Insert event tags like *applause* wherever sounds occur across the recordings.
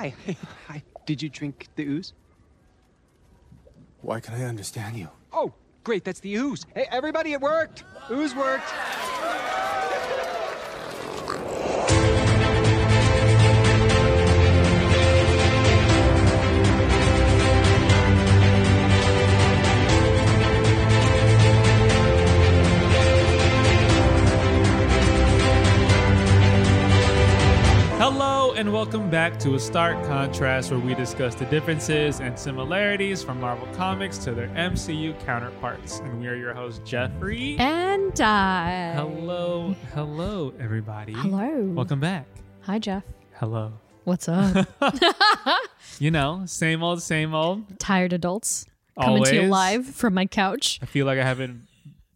hi. *laughs* Hi. Did you drink the ooze? Why can I understand you? Oh, great. That's the ooze. Hey, everybody, it worked. Ooze worked. Hello and welcome back to a stark contrast where we discuss the differences and similarities from Marvel Comics to their MCU counterparts. And we are your hosts, Geoffrey. And I. Hello, hello, everybody. Hello. Welcome back. Hi, Jeff. Hello. What's *laughs* up? You know, same old, same old. Tired adults coming to you live from my couch. I feel like I haven't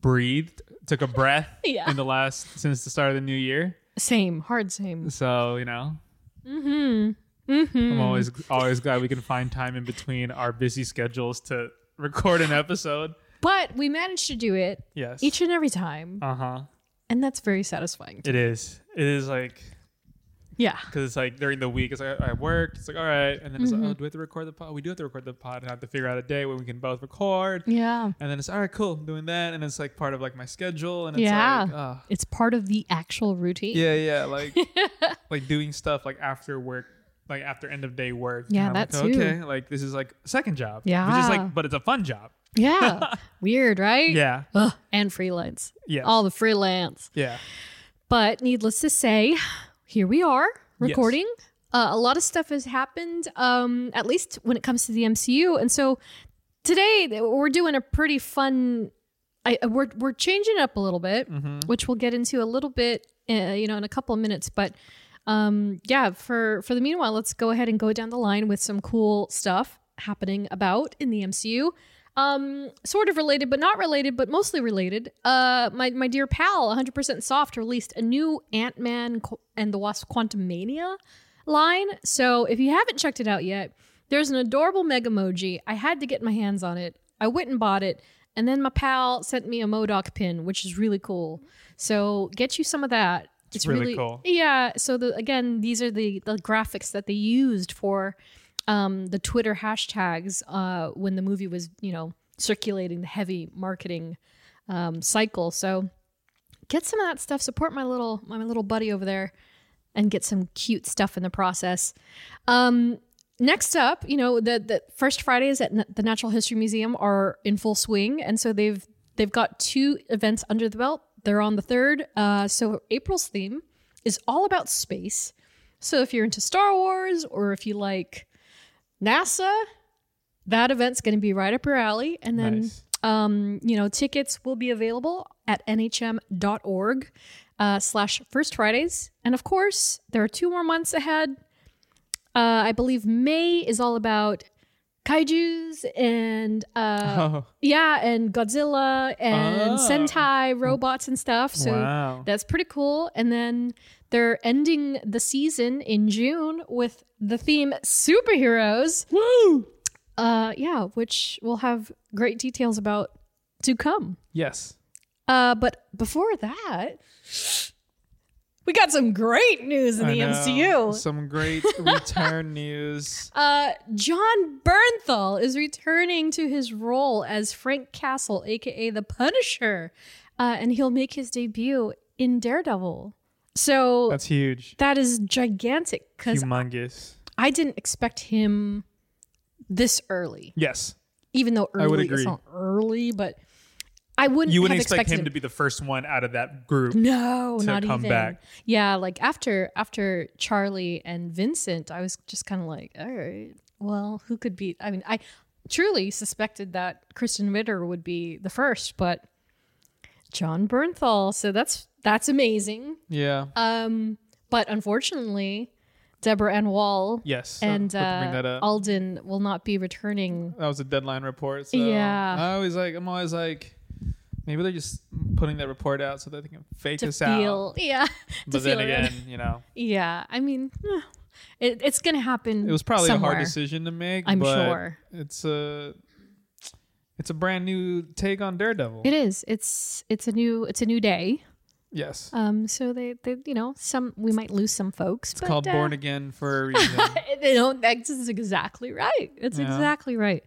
breathed, took a breath *laughs* Yeah. in the last since the start of the new year. Same, hard same. So you know, mm-hmm. Mm-hmm. I'm always always glad we can find time in between our busy schedules to record an episode. But we managed to do it Yes. each and every time, Uh huh. and that's very satisfying. It is. It is like yeah. because it's like during the week, it's like I worked. It's like all right, and then it's Mm-hmm. like oh, do we have to record the pod? We do have to record the pod, and I have to figure out a day when we can both record. Yeah. And then it's all right, cool, doing that, and it's like part of like my schedule, and it's Yeah. like, oh, It's part of the actual routine. yeah, yeah, like *laughs* like doing stuff like after work, like after end of day work. Yeah, that's I'm like, too. Okay, like this is like second job. which is like, but it's a fun job. Yeah. *laughs* Weird, right? Yeah, Ugh. And freelance. Yeah, All the freelance. yeah, But needless to say, here we are recording. Uh, a lot of stuff has happened, um, at least when it comes to the MCU. And so today we're doing a pretty fun. I, uh, we're we're changing it up a little bit, which we'll get into a little bit, uh, you know, in a couple of minutes. But um, yeah, for for the meanwhile, let's go ahead and go down the line with some cool stuff happening about in the MCU. Um, sort of related, but not related, but mostly related. Uh, my my dear pal, 100% Soft released a new Ant Man and the Wasp Quantumania line. So if you haven't checked it out yet, there's an adorable mega emoji. I had to get my hands on it. I went and bought it, and then my pal sent me a MODOK pin, which is really cool. So get you some of that. It's, really cool. Yeah. So the again, these are the the graphics that they used for um, the Twitter hashtags uh, when the movie was, you know, circulating the heavy marketing um, cycle. So get some of that stuff. Support my little my little buddy over there, and get some cute stuff in the process. Um, next up, you know, the the first Fridays at the Natural History Museum are in full swing, and so they've they've got two events under the belt. They're on the third. Uh, so April's theme is all about space. So if you're into Star Wars or if you like NASA, that event's going to be right up your alley. And then, Nice. um, you know, tickets will be available at nhm.org uh, slash First Fridays. And of course, there are two more months ahead. Uh, I believe May is all about kaijus and uh, Oh, yeah, and Godzilla and Oh. Sentai robots and stuff. So Wow. that's pretty cool. And then they're ending the season in June with the theme superheroes. woo! Uh, yeah, which we'll have great details about to come. Yes. Uh, but before that, we got some great news in I the know. MCU. Some great *laughs* return news. Uh, Jon Bernthal is returning to his role as Frank Castle, aka the Punisher, uh, and he'll make his debut in Daredevil. So That's huge. that is gigantic because Humongous. I didn't expect him this early. Yes. Even though early I would is agree. not early, but I wouldn't. You wouldn't have expect expected him to be the first one out of that group. No, to not come even. back. Yeah, like after after Charlie and Vincent, I was just kind of like, all right, well, who could be? I mean, I truly suspected that Krysten Ritter would be the first, but Jon Bernthal. So that's that's amazing. Yeah. Um, but unfortunately, Deborah Ann Woll yes. And was about to bring uh. Elden will not be returning. that was a deadline report. So Yeah. I always like. I'm always like. Maybe they're just putting that report out so that they can fake To us feel, out. yeah, *laughs* to But then feel it again, you know, yeah. I mean, eh, it, it's gonna happen. it was probably a hard decision to make. I'm sure. It's a. It's a brand new take on Daredevil. It is. It's it's a new it's a new day. Yes. Um, so they, they, you know, some we might lose some folks. It's called uh, Born Again for a *laughs* reason. they don't. That's exactly right. It's Yeah. exactly right.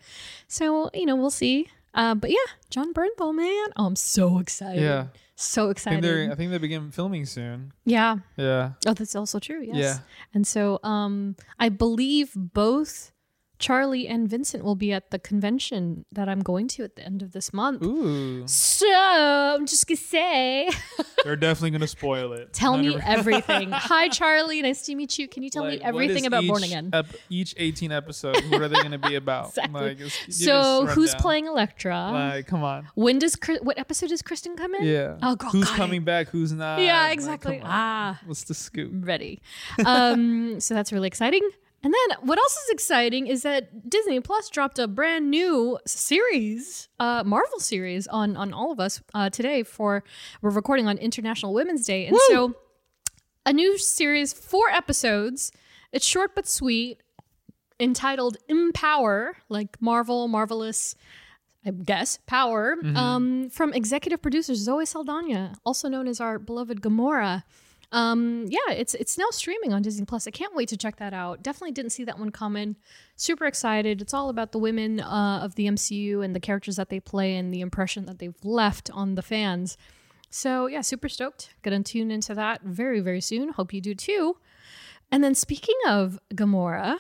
So you know, we'll see. Uh, but yeah, Jon Bernthal, man, oh, I'm so excited. yeah. so I think excited. I think they begin filming soon. Yeah. Yeah. Oh, that's also true. Yes. Yeah. And so, um, I believe both Charlie and Vincent will be at the convention that I'm going to at the end of this month. Ooh. So I'm just gonna say, *laughs* They're definitely gonna spoil it. tell me 100%. everything. *laughs* Hi, Charlie. Nice to meet you. Can you tell Like, me what everything is about Born each Again? ep- each 18 episode, what are they going to be about? *laughs* Exactly. Like, just give so us a who's rundown. playing Elektra? Like, come on. when does Chris, what episode does Kristen come in? Yeah. Oh, girl, who's got it. coming back? Who's not? Yeah, Like, exactly. come on. ah, What's the scoop? ready. Um, so that's really exciting. And then what else is exciting is that Disney Plus dropped a brand new series, uh, Marvel series on on all of us uh, today for we're recording on International Women's Day, and so a new series, four episodes. It's short but sweet, entitled Empower, like Marvel, Marvelous. I guess power um, from executive producer Zoe Saldana, also known as our beloved Gamora. Um, yeah, it's it's now streaming on Disney Plus. I can't wait to check that out. Definitely didn't see that one coming. Super excited. It's all about the women uh, of the MCU and the characters that they play and the impression that they've left on the fans. So yeah, super stoked. Gonna tune into that very very soon. Hope you do too. And then speaking of Gamora,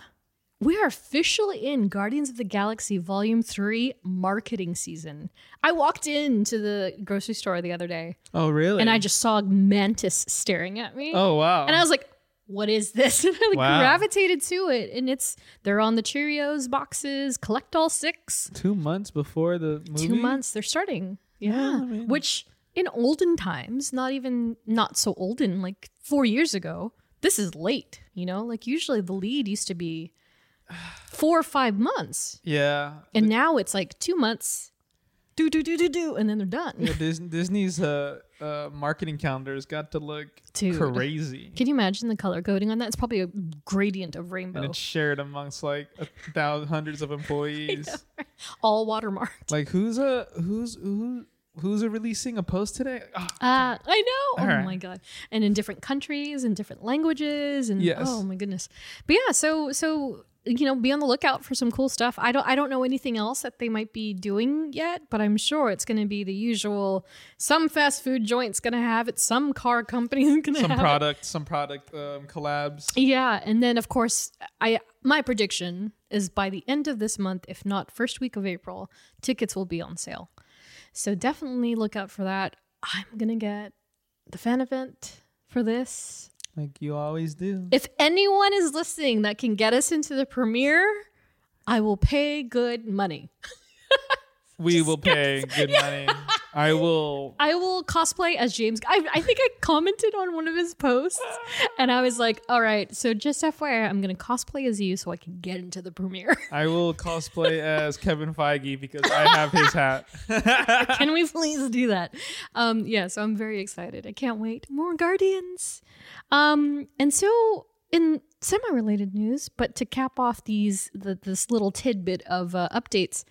we are officially in Guardians of the Galaxy Volume 3 marketing season. I walked into the grocery store the other day Oh, really? and I just saw Mantis staring at me. Oh, wow. And I was like, what is this? *laughs* And I like Wow. gravitated to it. And it's they're on the Cheerios boxes, collect all six. Two months before the movie? Two months. They're starting. Yeah. Yeah, I mean- Which in olden times, not even not so olden, like four years ago, this is late, you know? Like usually the lead used to be four or five months. Yeah. And now it's like two months, do do do do do, and then they're done. Yeah, Dis- Disney's uh, uh, marketing calendar's got to look Dude. crazy. Can you imagine the color coding on that? It's probably a gradient of rainbow. And it's shared amongst like a thousand, hundreds of employees. *laughs* all watermarked. Like who's a who's who who's a releasing a post today? Ah, Uh, I know. All oh right. my god! And in different countries and different languages, and Yes. oh my goodness. But yeah, so so you know, be on the lookout for some cool stuff. I don't I don't know anything else that they might be doing yet, but I'm sure it's going to be the usual. Some fast food joint's going to have it. Some car company's *laughs* going to some have it. product, some product um, collabs. Yeah, and then of course, I my prediction is by the end of this month, if not first week of April, tickets will be on sale. So definitely look out for that. I'm gonna get the fan event for this. Like you always do. If anyone is listening that can get us into the premiere, I will pay good money. *laughs* We will pay *laughs* good money. I will. I will cosplay as James. I, I think I commented on one of his posts, and I was like, "All right, so just FYI, I'm gonna cosplay as you so I can get into the premiere." *laughs* I will cosplay as Kevin Feige because I have his hat. *laughs* Can we please do that? Um, yeah, so I'm very excited. I can't wait. More Guardians. Um, and so in semi-related news, but to cap off these the, this little tidbit of uh, updates,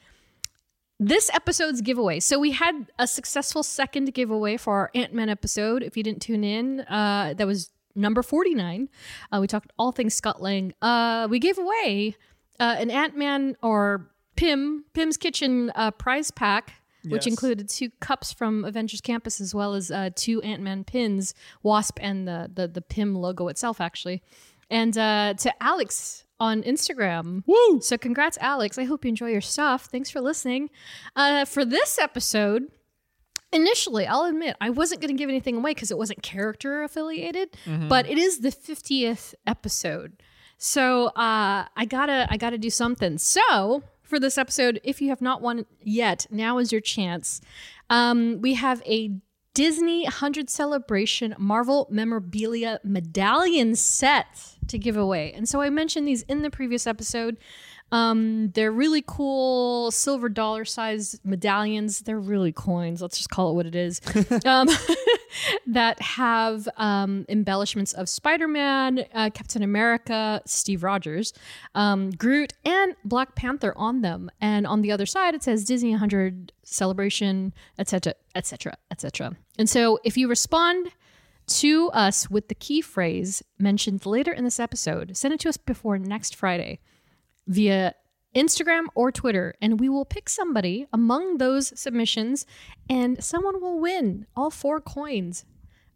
this episode's giveaway. So we had a successful second giveaway for our Ant Man episode. If you didn't tune in, uh, that was number 49. Uh, we talked all things Scott Lang. Uh, we gave away uh, an Ant Man or Pym, Pym's Kitchen uh, prize pack. Which included two cups from Avengers Campus as well as uh, two Ant Man pins, Wasp and the, the the Pym logo itself, actually. And uh, to Alex on Instagram, Woo! so congrats, Alex. I hope you enjoy your stuff. Thanks for listening. Uh, for this episode, initially, I'll admit I wasn't going to give anything away because it wasn't character affiliated, but it is the 50th episode. So uh, I gotta I gotta do something. So for this episode, if you have not won yet, now is your chance. Um, we have a Disney 100 Celebration Marvel memorabilia medallion set to give away. And so I mentioned these in the previous episode. Um, they're really cool silver dollar size medallions. They're really coins. Let's just call it what it is. *laughs* um, *laughs* that have um, embellishments of Spider Man, uh, Captain America, Steve Rogers, um, Groot, and Black Panther on them. And on the other side, it says Disney 100 Celebration, etc., etc., etc. And so if you respond to us with the key phrase mentioned later in this episode. Send it to us before next Friday via Instagram or Twitter, and we will pick somebody among those submissions, and someone will win all four coins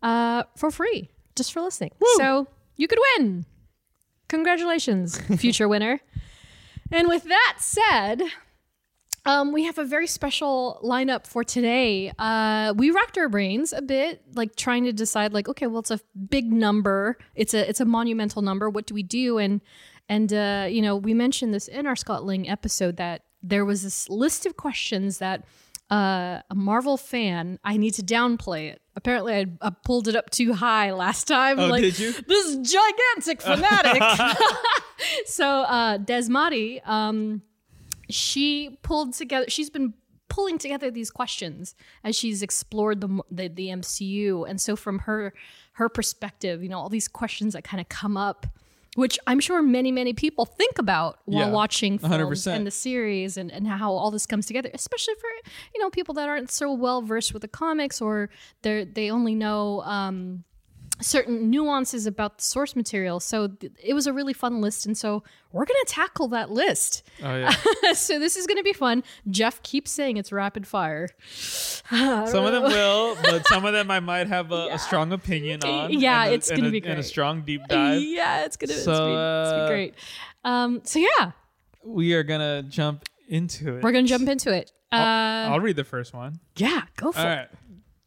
uh, for free just for listening. So you could win. Congratulations, future winner. And with that said, um, we have a very special lineup for today. Uh, we racked our brains a bit, like trying to decide, like, okay, well, it's a big number. It's a it's a monumental number. What do we do? And and uh, you know, we mentioned this in our Scott Lang episode that there was this list of questions that uh, a Marvel fan. I need to downplay it. Apparently, I, I pulled it up too high last time. Oh, like, did you? This gigantic fanatic. *laughs* *laughs* so uh, Desmari, um, she pulled together. She's been pulling together these questions as she's explored the, the the MCU, and so from her her perspective, you know, all these questions that kind of come up, which I'm sure many many people think about while Yeah, watching films 100%. and the series, and and how all this comes together, especially for you know people that aren't so well versed with the comics or they they only know. Um, certain nuances about the source material. So th- it was a really fun list. And so we're going to tackle that list. Oh yeah. *laughs* so this is going to be fun. Jeff keeps saying it's rapid fire. Some of them *laughs* will, but some of them I might have a, a strong opinion on. *laughs* Yeah, a- it's gonna a- be and a strong deep dive. yeah, it's going to So, it's be, uh, great. Um, so yeah, We are gonna jump into it. we're going to jump into it. Uh, I'll, I'll read the first one. yeah, go for All it. right.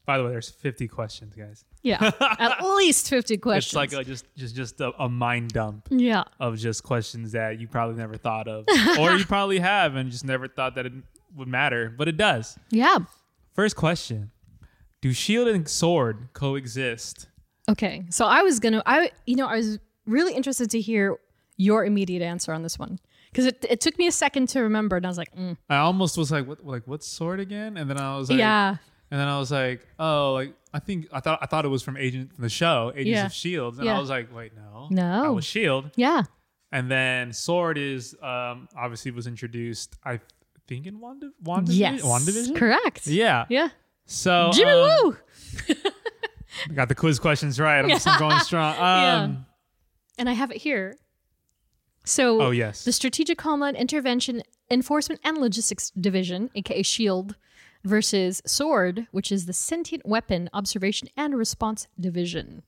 By the way, there's 50 questions, guys. Yeah, at *laughs* least 50 questions. It's like a, just just just a, a mind dump yeah. of just questions that you probably never thought of, *laughs* or you probably have and just never thought that it would matter, but it does. Yeah. First question: Do shield and sword coexist? Okay. So I was to, I, you know, I was really interested to hear your immediate answer on this one because it, it took me a second to remember. And I was like, mm, I almost was like, what, like what's sword again? And then I was like, yeah. And then I was like, oh, like I think I thought I thought it was from Agent from the show, Agents Yeah. of Shield, and Yeah. I was like, wait, no, No. that was Shield. Yeah. And then Sword is um obviously was introduced, I think in Wanda, Wanda, Yes. WandaVision. Correct. Yeah. Yeah. So Jimmy um, Woo. *laughs* got the quiz questions right. I'm, just, I'm going strong. *laughs* Um, Yeah. And I have it here. So, Oh yes. the Strategic Homeland Intervention Enforcement and Logistics Division, aka SHIELD, versus SWORD, which is the Sentient Weapon Observation and Response Division.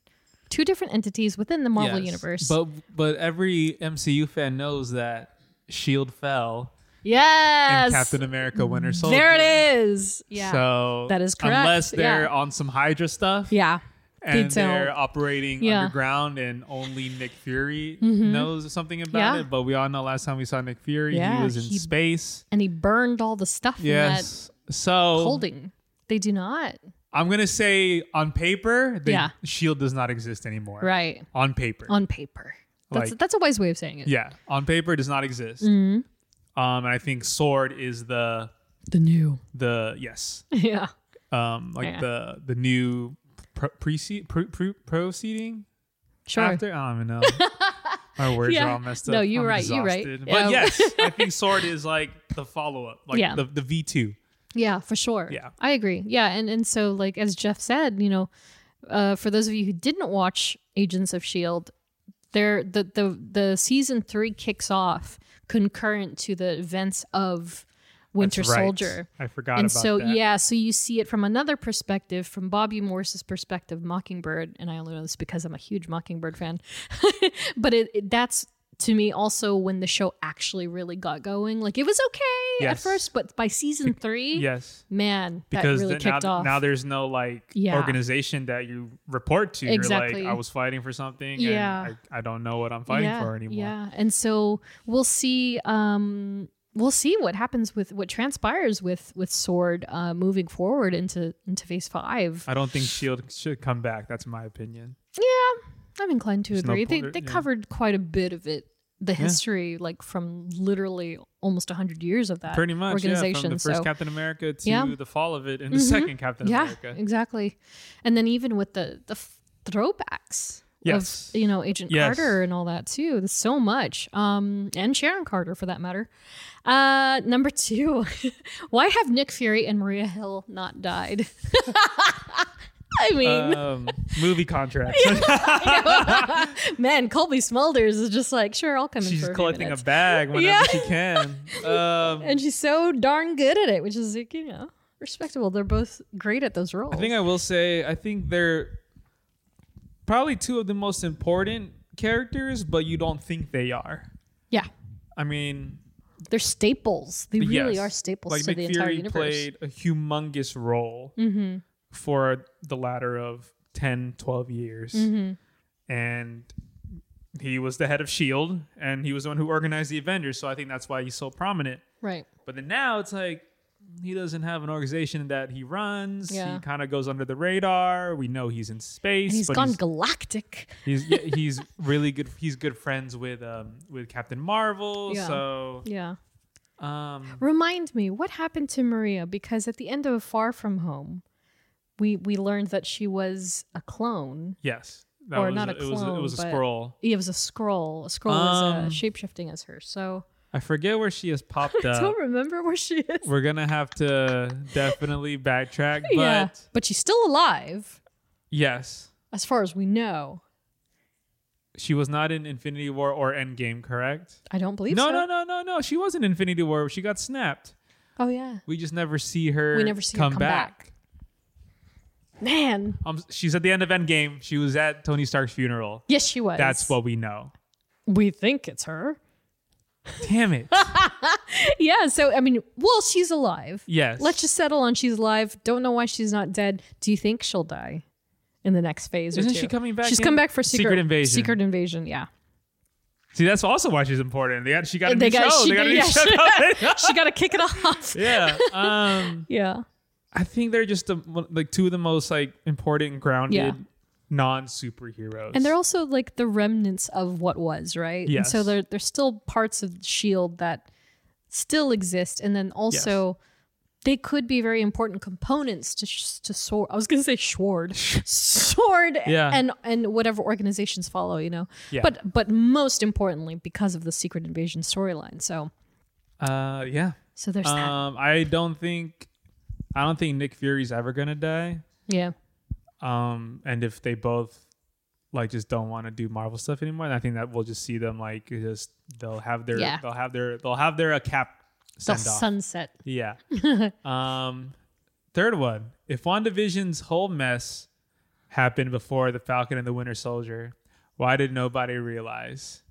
Two different entities within the Marvel Yes. Universe. But but every MCU fan knows that Shield fell yes. in Captain America Winter Soldier. There it is. Yeah. So That is correct. Unless they're Yeah. on some Hydra stuff. yeah. and They they're operating Yeah. Mm-hmm. underground and only Nick Fury knows something about Yeah. it. But we all know last time we saw Nick Fury, Yeah, he was in he- space. And he burned all the stuff in Yes. So holding. They do not. I'm gonna say on paper, the Yeah. Shield does not exist anymore. Right. On paper. On paper. That's Like- that's a wise way of saying it. yeah. On paper it does not exist. Mm-hmm. Um and I think Sword is the The new. the yes. *laughs* Yeah. Um like Yeah. the the new pro- precede pro, pro, proceeding Sure. after I don't even know. *laughs* My words Yeah. are all messed up. No, you're I'm right, you're right. exhausted. Yeah. But yes, I think *laughs* Sword is like the follow up, like the the V two. Yeah, for sure. Yeah. I agree. Yeah, and and so like as Jeff said, you know, uh, for those of you who didn't watch Agents of Shield, there the the the season three kicks off concurrent to the events of Winter right. Soldier. I forgot And so that. yeah, so you see it from another perspective, from Bobby Morse's perspective, Mockingbird, and I only know this because I'm a huge Mockingbird fan. *laughs* but it, it- that's to me also when the show actually really got going. Like it was okay at first, but by season three, Yes. man, Because that really the- now, kicked off. now there's no like Yeah. organization that you report to. Exactly. You're like, I was fighting for something Yeah. and I, I don't know what I'm fighting yeah, for anymore. Yeah, and so we'll see. Um, we'll see what happens with what transpires with with Sword uh, moving forward into into Phase Five. I don't think Shield should come back. That's my opinion. Yeah, I'm inclined to There's no agree. they they yeah. covered quite a bit of it, the history, like from literally almost hundred years of that Pretty much, organization. yeah. From the first so Captain America to Yeah. the fall of it and the Mhm. second Captain yeah, America. exactly. And then even with the the throwbacks. Yes. Of, you know, Agent Yes. Carter and all that too. There's so much. Um, and Sharon Carter for that matter. Uh, number two, *laughs* why have Nick Fury and Maria Hill not died? *laughs* I mean, um, movie contracts. *laughs* man, Cobie Smulders is just like, sure, I'll come in She's for a collecting a bag whenever Yeah. she can. *laughs* Um, and she's so darn good at it, which is like, you know, respectable. They're both great at those roles. I think I will say I think they're probably two of the most important characters, but you don't think they are. yeah, I mean, they're staples. They really are staples Like to Nick the entire universe. played a humongous role mm-hmm. For the latter of 10, 12 years. Mm-hmm. And he was the head of S.H.I.E.L.D., and he was the one who organized the Avengers. So I think that's why he's so prominent. Right. But then now it's like he doesn't have an organization that he runs. Yeah. He kind of goes under the radar. We know he's in space. And he's gone he's, galactic. he's yeah, *laughs* he's really good. He's good friends with um with Captain Marvel. Yeah. So Yeah. um Remind me, what happened to Maria? Because at the end of Far From Home, we we learned that she was a clone. yes, that Or was not a, a it was a, it was a Skrull. It was a Skrull. A Skrull Um, was uh, shape shifting as her. So I forget where she has popped I *laughs* up. I don't remember where she is. We're gonna have to definitely *laughs* backtrack, but yeah, but she's still alive, yes, as far as we know. she was not in Infinity War or Endgame, correct? I don't believe No, so. no, no, no, no. She was in Infinity War. She got snapped. Oh yeah, We just never see her. We never see her come, come back. back. Man. Um, she's at the end of Endgame. She was at Tony Stark's funeral. Yes, she was. That's what we know. we think it's her. Damn it. *laughs* Yeah. So I mean, well, she's alive. yes. Let's just settle on she's alive. Don't know why she's not dead. Do you think she'll die in the next phase? or Isn't she coming back She's come back for secret, Secret Invasion? Secret invasion. Yeah. see. That's also why she's important. They got she got a They got- show. she they got a show. yeah, coming. she *laughs* got to kick it off. *laughs* yeah. Um. Yeah. I think they're just the, like two of the most like important grounded Yeah. non superheroes. And they're also like the remnants of what was, right? And so Yes. there there's still parts of Shield that still exist, and then also they could be very important components to sh- to sword. I was gonna say sword, *laughs* sword, Yeah. and and whatever organizations follow, you know. Yeah. But but most importantly, because of the Secret Invasion storyline. So uh yeah. so there's that. Um. I don't think. I don't think Nick Fury's ever gonna die. Yeah. Um. And if they both like just don't want to do Marvel stuff anymore, then I think that we'll just see them like just they'll have their Yeah. they'll have their they'll have their a cap The send off. sunset. Yeah. *laughs* um, third one. If WandaVision's whole mess happened before the Falcon and the Winter Soldier, why did nobody realize?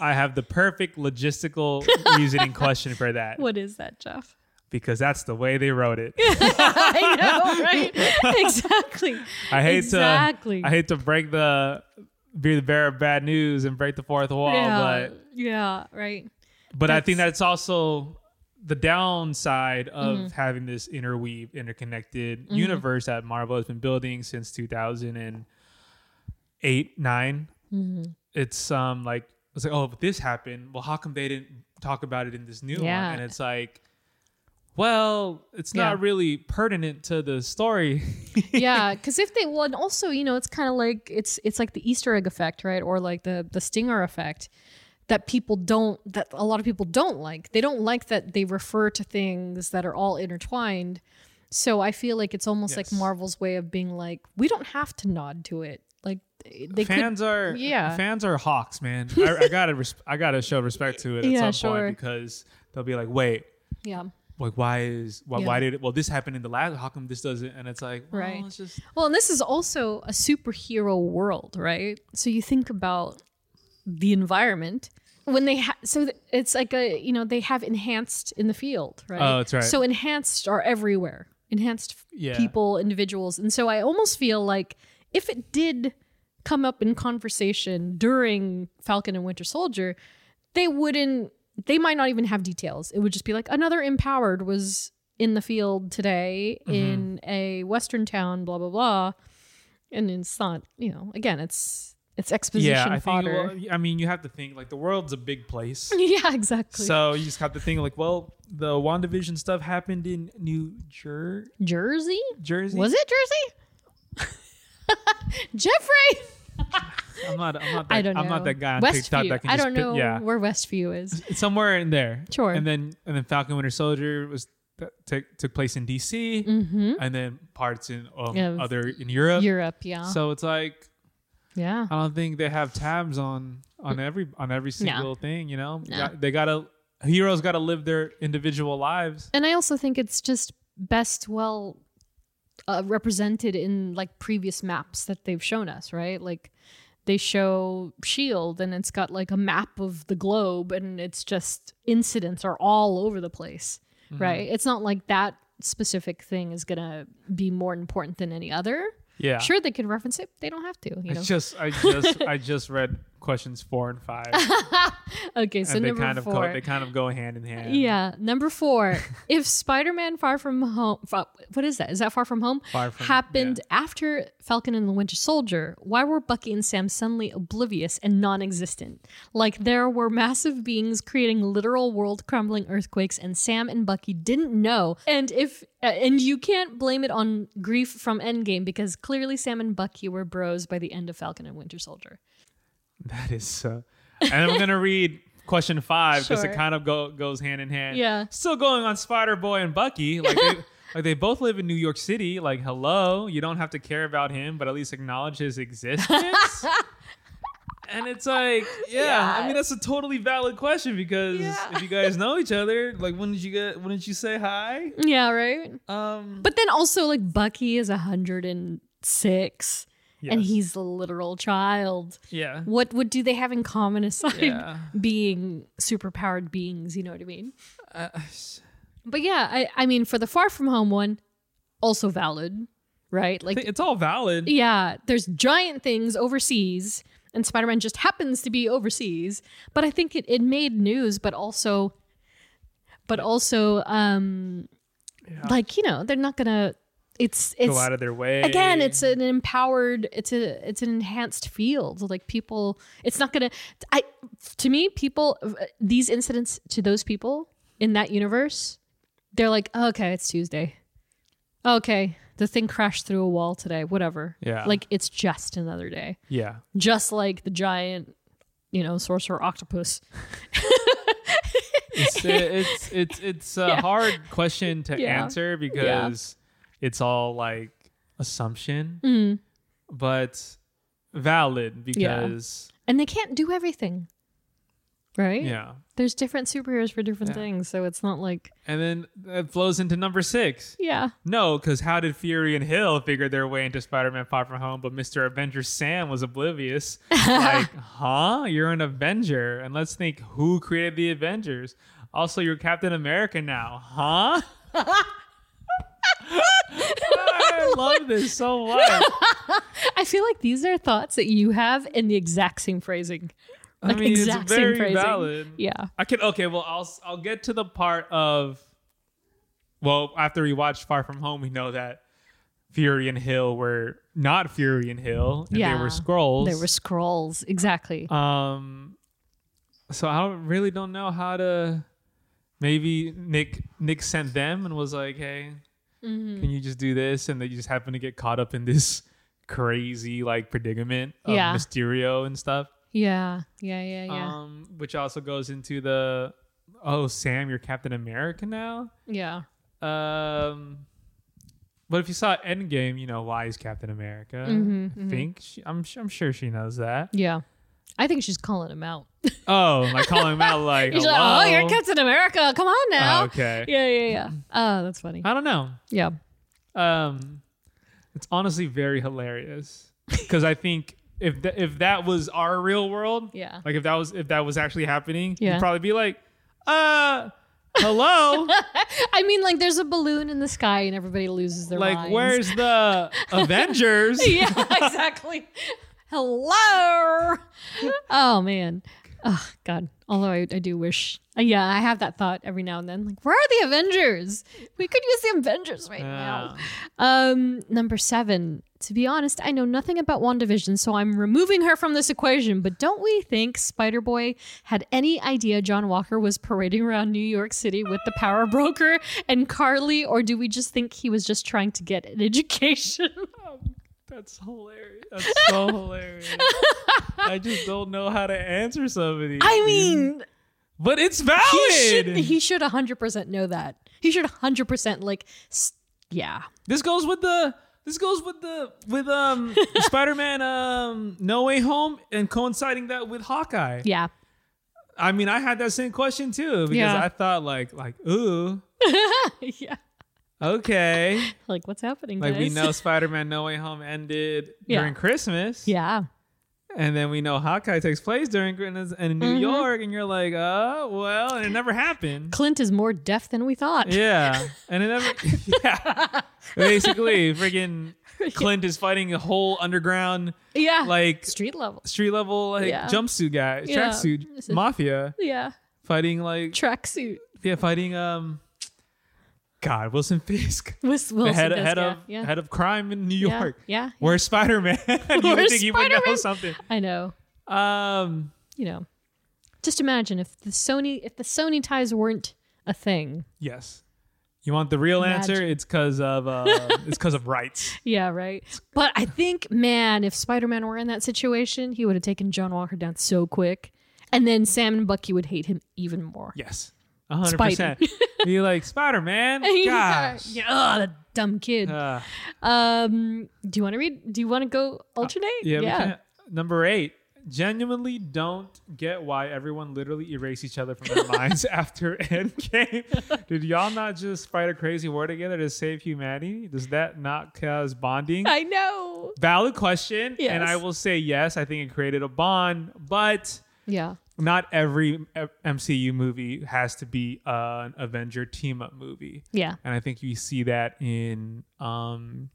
I have the perfect logistical *laughs* reasoning question for that What is that, Jeff? Because that's the way they wrote it. *laughs* I know, right? *laughs* exactly. I hate Exactly. to I hate to break the be the bearer of bad news and break the fourth wall, yeah. but yeah. Right. But I think That's- that's also the downside of Mm-hmm. having this interweave, interconnected universe that Marvel has been building since 2008, 9. Mm-hmm. It's um like it's like, oh, but this happened. Well, how come they didn't talk about it in this new Yeah. one? And it's like, well, it's Yeah. not really pertinent to the story. *laughs* yeah because if they well and also you know it's kind of like it's it's like the easter egg effect right or like the the stinger effect that people don't that a lot of people don't like they don't like that they refer to things that are all intertwined so i feel like it's almost like marvel's way of being like we don't have to nod to it like they fans are yeah. fans are hawks, man. I, I gotta *laughs* res- I gotta show respect to it at Yeah, some sure. point because they'll be like, wait, yeah like why is why, Yeah. why did it well this happened in the last how come this doesn't and it's like well, Right. it's just Well, and this is also a superhero world, right? So you think about the environment when they ha- so th- it's like a you know they have enhanced in the field, right? Oh, that's right. So enhanced are everywhere. Enhanced f- Yeah. people, individuals, and so I almost feel like if it did come up in conversation during Falcon and Winter Soldier, they wouldn't. They might not even have details. It would just be like another empowered was in the field today Mm-hmm. in a western town, blah blah blah, and it's not. You know, again, it's it's exposition yeah I think well, I mean you have to think like the world's a big place *laughs* yeah, exactly. so you just have to think like well the WandaVision stuff happened in New Jer- Jersey Jersey was it Jersey? *laughs* Geoffrey. I'm not I'm not *laughs* that, I don't know. I'm not that guy on TikTok that can I just don't pick- know yeah where Westview is. It's somewhere in there Sure. and then and then Falcon Winter Soldier was that took took place in DC, Mm-hmm. and then parts in um, Yeah. other in Europe. Europe, yeah. So it's like yeah. I don't think they have tabs on on every on every single thing. You know, No. Got- they gotta heroes gotta live their individual lives. And I also think it's just best well uh, represented in like previous maps that they've shown us, right? Like they show Shield and it's got like a map of the globe and it's just incidents are all over the place, right? It's not like that specific thing is going to be more important than any other. Yeah, Sure they can reference it, they don't have to, you know. It's just I just I just read questions four and five, *laughs* okay, so and they number kind of 4. go, they kind of go hand in hand. Yeah, number four. *laughs* if Spider-Man: Far From Home, what is that? Is that Far From Home? Far From- happened after Falcon and the Winter Soldier. Why were Bucky and Sam suddenly oblivious and non-existent? Like there were massive beings creating literal world-crumbling earthquakes, and Sam and Bucky didn't know. And if uh, and you can't blame it on grief from Endgame because clearly Sam and Bucky were bros by the end of Falcon and Winter Soldier. *laughs* That is so. And I'm gonna read question five because Sure. it kind of go, goes hand in hand. Yeah. Still going on Spider Boy and Bucky. Like they, *laughs* like they both live in New York City. Like hello, you don't have to care about him, but at least acknowledge his existence. *laughs* and it's like, yeah, Yeah. I mean that's a totally valid question because Yeah. if you guys know each other, like when did you get? When did you say hi? Yeah, right. Um, But then also like Bucky is 106 and yes. he's a literal child. yeah. What what do they have in common aside Yeah. *laughs* being superpowered beings, you know what I mean? Uh, But yeah, I I mean for the far from home one also valid, right? Like it's all valid. yeah, there's giant things overseas and Spider-Man just happens to be overseas, but I think it it made news but also but also um like, you know, they're not going to it's it's Go out of their way. again it's an empowered it's a it's an enhanced field like people it's not gonna i to me people uh, these incidents to those people in that universe they're like oh, okay it's tuesday oh, okay the thing crashed through a wall today whatever Yeah. like it's just another day yeah. just like the giant you know sorcerer octopus it's uh, it's it's it's a *laughs* Yeah. hard question to Yeah. answer because it's all like assumption, Mm. but valid because and they can't do everything right yeah. there's different superheroes for different Yeah. things so it's not like And then that flows into number six. yeah No, because how did Fury and Hill figure their way into Spider-Man Far From Home, but Mr. Avenger Sam was oblivious? *laughs* like, huh? You're an Avenger, and let's think who created the Avengers. Also, you're Captain America now, huh? *laughs* I love this so much. *laughs* I feel like these are thoughts that you have in the exact same phrasing. Like I mean, exact it's very same phrasing. valid. Yeah. I can okay. Well, I'll I'll get to the part of. Well, after we watched Far From Home, we know that Fury and Hill were not Fury and Hill, and Yeah. they were Skrulls. They were Skrulls. Exactly. Um, so I don't, really don't know how to. Maybe Nick Nick sent them and was like, "Hey, Mm-hmm. can you just do this?" And they just happen to get caught up in this crazy like predicament of Yeah. Mysterio and stuff. yeah. Yeah. Yeah. Yeah. Um, which also goes into the oh Sam, you're Captain America now. yeah. Um, but if you saw Endgame, you know why he's Captain America. Mhm, I think she, I'm I'm sure she knows that. Yeah. I think she's calling him out. *laughs* Oh, like calling him out like, like, oh, hello? you're Captain America. Come on now. Oh, okay. *laughs* Yeah. Yeah. Yeah. Oh, that's funny. I don't know. Yeah. Um, it's honestly very hilarious because I think if th- if that was our real world, Yeah. like if that was if that was actually happening, Yeah. you'd probably be like, uh, hello. *laughs* I mean, like, there's a balloon in the sky and everybody loses their like minds. where's the avengers yeah, exactly. Hello. *laughs* Oh man. Oh God. Although I, I do wish. uh, yeah, I have that thought every now and then. Like, where are the Avengers? We could use the Avengers right now. Um, number seven. To be honest, I know nothing about WandaVision, so I'm removing her from this equation. But don't we think Spider Boy had any idea John Walker was parading around New York City with the power broker and Karli, or do we just think he was just trying to get an *laughs* education? That's hilarious that's so *laughs* hilarious i just don't know how to answer some of these I mean, but it's valid. he should he should 100% know that. He should 100% like, yeah. This goes with the this goes with the with um *laughs* Spider-Man um No Way Home and coinciding that with Hawkeye. Yeah. I mean, I had that same question too because Yeah. I thought like like ooh *laughs* yeah. Okay *laughs* Like, what's happening? like we know *laughs* Spider-Man No Way Home ended Yeah. during Christmas. Yeah. And then we know Hawkeye takes place during Christmas in New Mm-hmm. York, and you're like, oh, well, and it never happened. Clint is more deaf than we thought. Yeah. *laughs* And it never, yeah. Basically, freaking Clint is fighting a whole underground, Yeah. like, street level. street level, like, Yeah. jumpsuit guy, Yeah. tracksuit mafia Yeah. fighting, like, Tracksuit. yeah, fighting, um, God, Wilson Fisk. *laughs* The Wilson head, Fisk, head yeah. of yeah. head of crime in New York. Yeah. Where's Spider Man? *laughs* you would think he would know something. I know. Um, You know. Just imagine if the Sony if the Sony ties weren't a thing. Yes. You want the real answer? It's because of uh, *laughs* it's because of rights. Yeah, right. But I think, man, if Spider-Man were in that situation, he would have taken John Walker down so quick. And then Sam and Bucky would hate him even more. Yes, hundred percent. *laughs* Be like Spider Man. *laughs* Yeah. Gosh. Yeah, oh, that dumb kid. Uh, Um, do you want to read? Do you want to go alternate? yeah. we can- Number eight. Genuinely don't get why everyone literally erased each other from their *laughs* minds after Endgame. Did y'all not just fight a crazy war together to save humanity? Does that not cause bonding? I know. Valid question. Yes. And I will say yes. I think it created a bond, but Yeah. Not every MCU movie has to be an Avenger team up movie. Yeah. And I think you see that in um,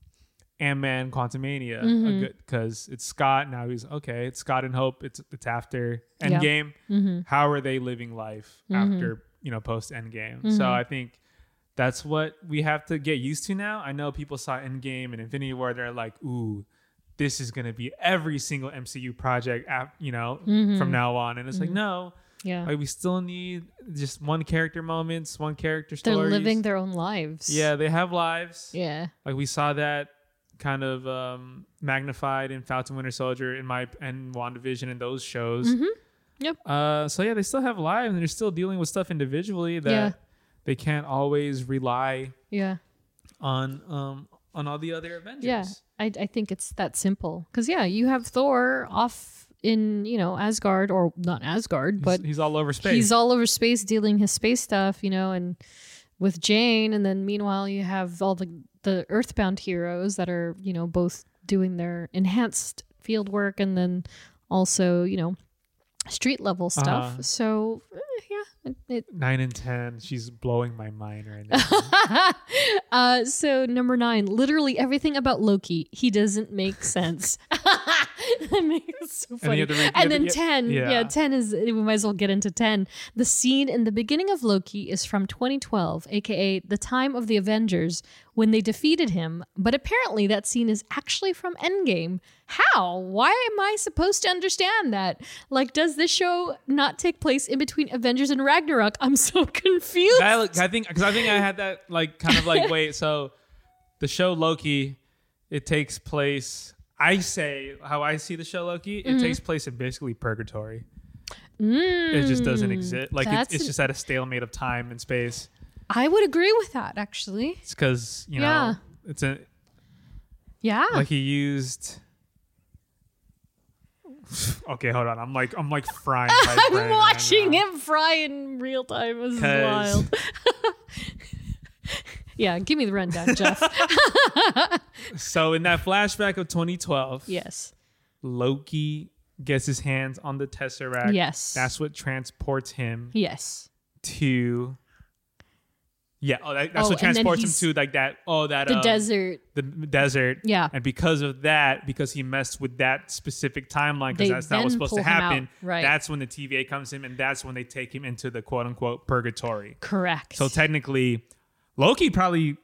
Ant Man Quantumania Mm-hmm. because it's Scott. Now he's okay. It's Scott and Hope. It's it's after. Endgame. Mm-hmm. How are they living life after you know post Endgame? So Mm-hmm. I think that's what we have to get used to now. I know people saw Endgame and Infinity War. They're like, ooh. This is gonna be every single MCU project, ap- you know, Mm-hmm. from now on, and it's like no, Yeah. like we still need just one character moments, one character They're living their own lives. Yeah, they have lives. Yeah. Like we saw that kind of um, magnified in Falcon Winter Soldier in my and WandaVision and those shows. Mm-hmm. Yep. Uh, so yeah, they still have lives and they're still dealing with stuff individually that Yeah. they can't always rely Yeah. on um on all the other Avengers. Yeah. I, I think it's that simple. Because, yeah, you have Thor off in, you know, Asgard, or not Asgard, but he's all over space. he's all over space dealing his space stuff, you know, and with Jane. And then meanwhile, you have all the, the Earthbound heroes that are, you know, both doing their enhanced field work and then also, you know, street level stuff. Uh-huh. So, it, Nine and ten. She's blowing my mind right now. *laughs* uh, so number nine, literally everything about Loki, he doesn't make *laughs* sense. *laughs* that makes so And funny. And, have to read- you have to then get- ten, yeah. yeah. ten is we might as well get into ten. The scene in the beginning of Loki is from 2012, aka the time of the Avengers when they defeated him. But apparently that scene is actually from Endgame. How? Why am I supposed to understand that? Like, does this show not take place in between Avengers and Ragnarok? I'm so *laughs* confused. That- I think because I think I had that like kind of like wait. So the show Loki, it takes place. I say how I see the show Loki. It Mm-hmm. takes place in basically purgatory. it just doesn't exist. Like Mm, it's, it's just at a stalemate of time and space. I would agree with that, actually. It's because you know Yeah. it's a Yeah. like he used. Okay, hold on. I'm like I'm like frying. *laughs* I'm brain right watching him fry in real time. This is wild. *laughs* yeah, give me the rundown, Jeff. *laughs* So in that flashback of 2012, yes. Loki gets his hands on the Tesseract. Yes. That's what transports him Yes. to. Yeah, oh, that, that's Oh, what transports him to like that. Oh, that The um, desert. the desert. Yeah. and because of that, because he messed with that specific timeline, because that's not what's supposed to happen. right. That's when the TVA comes in, and that's when they take him into the quote unquote purgatory. Correct. So technically, Loki probably,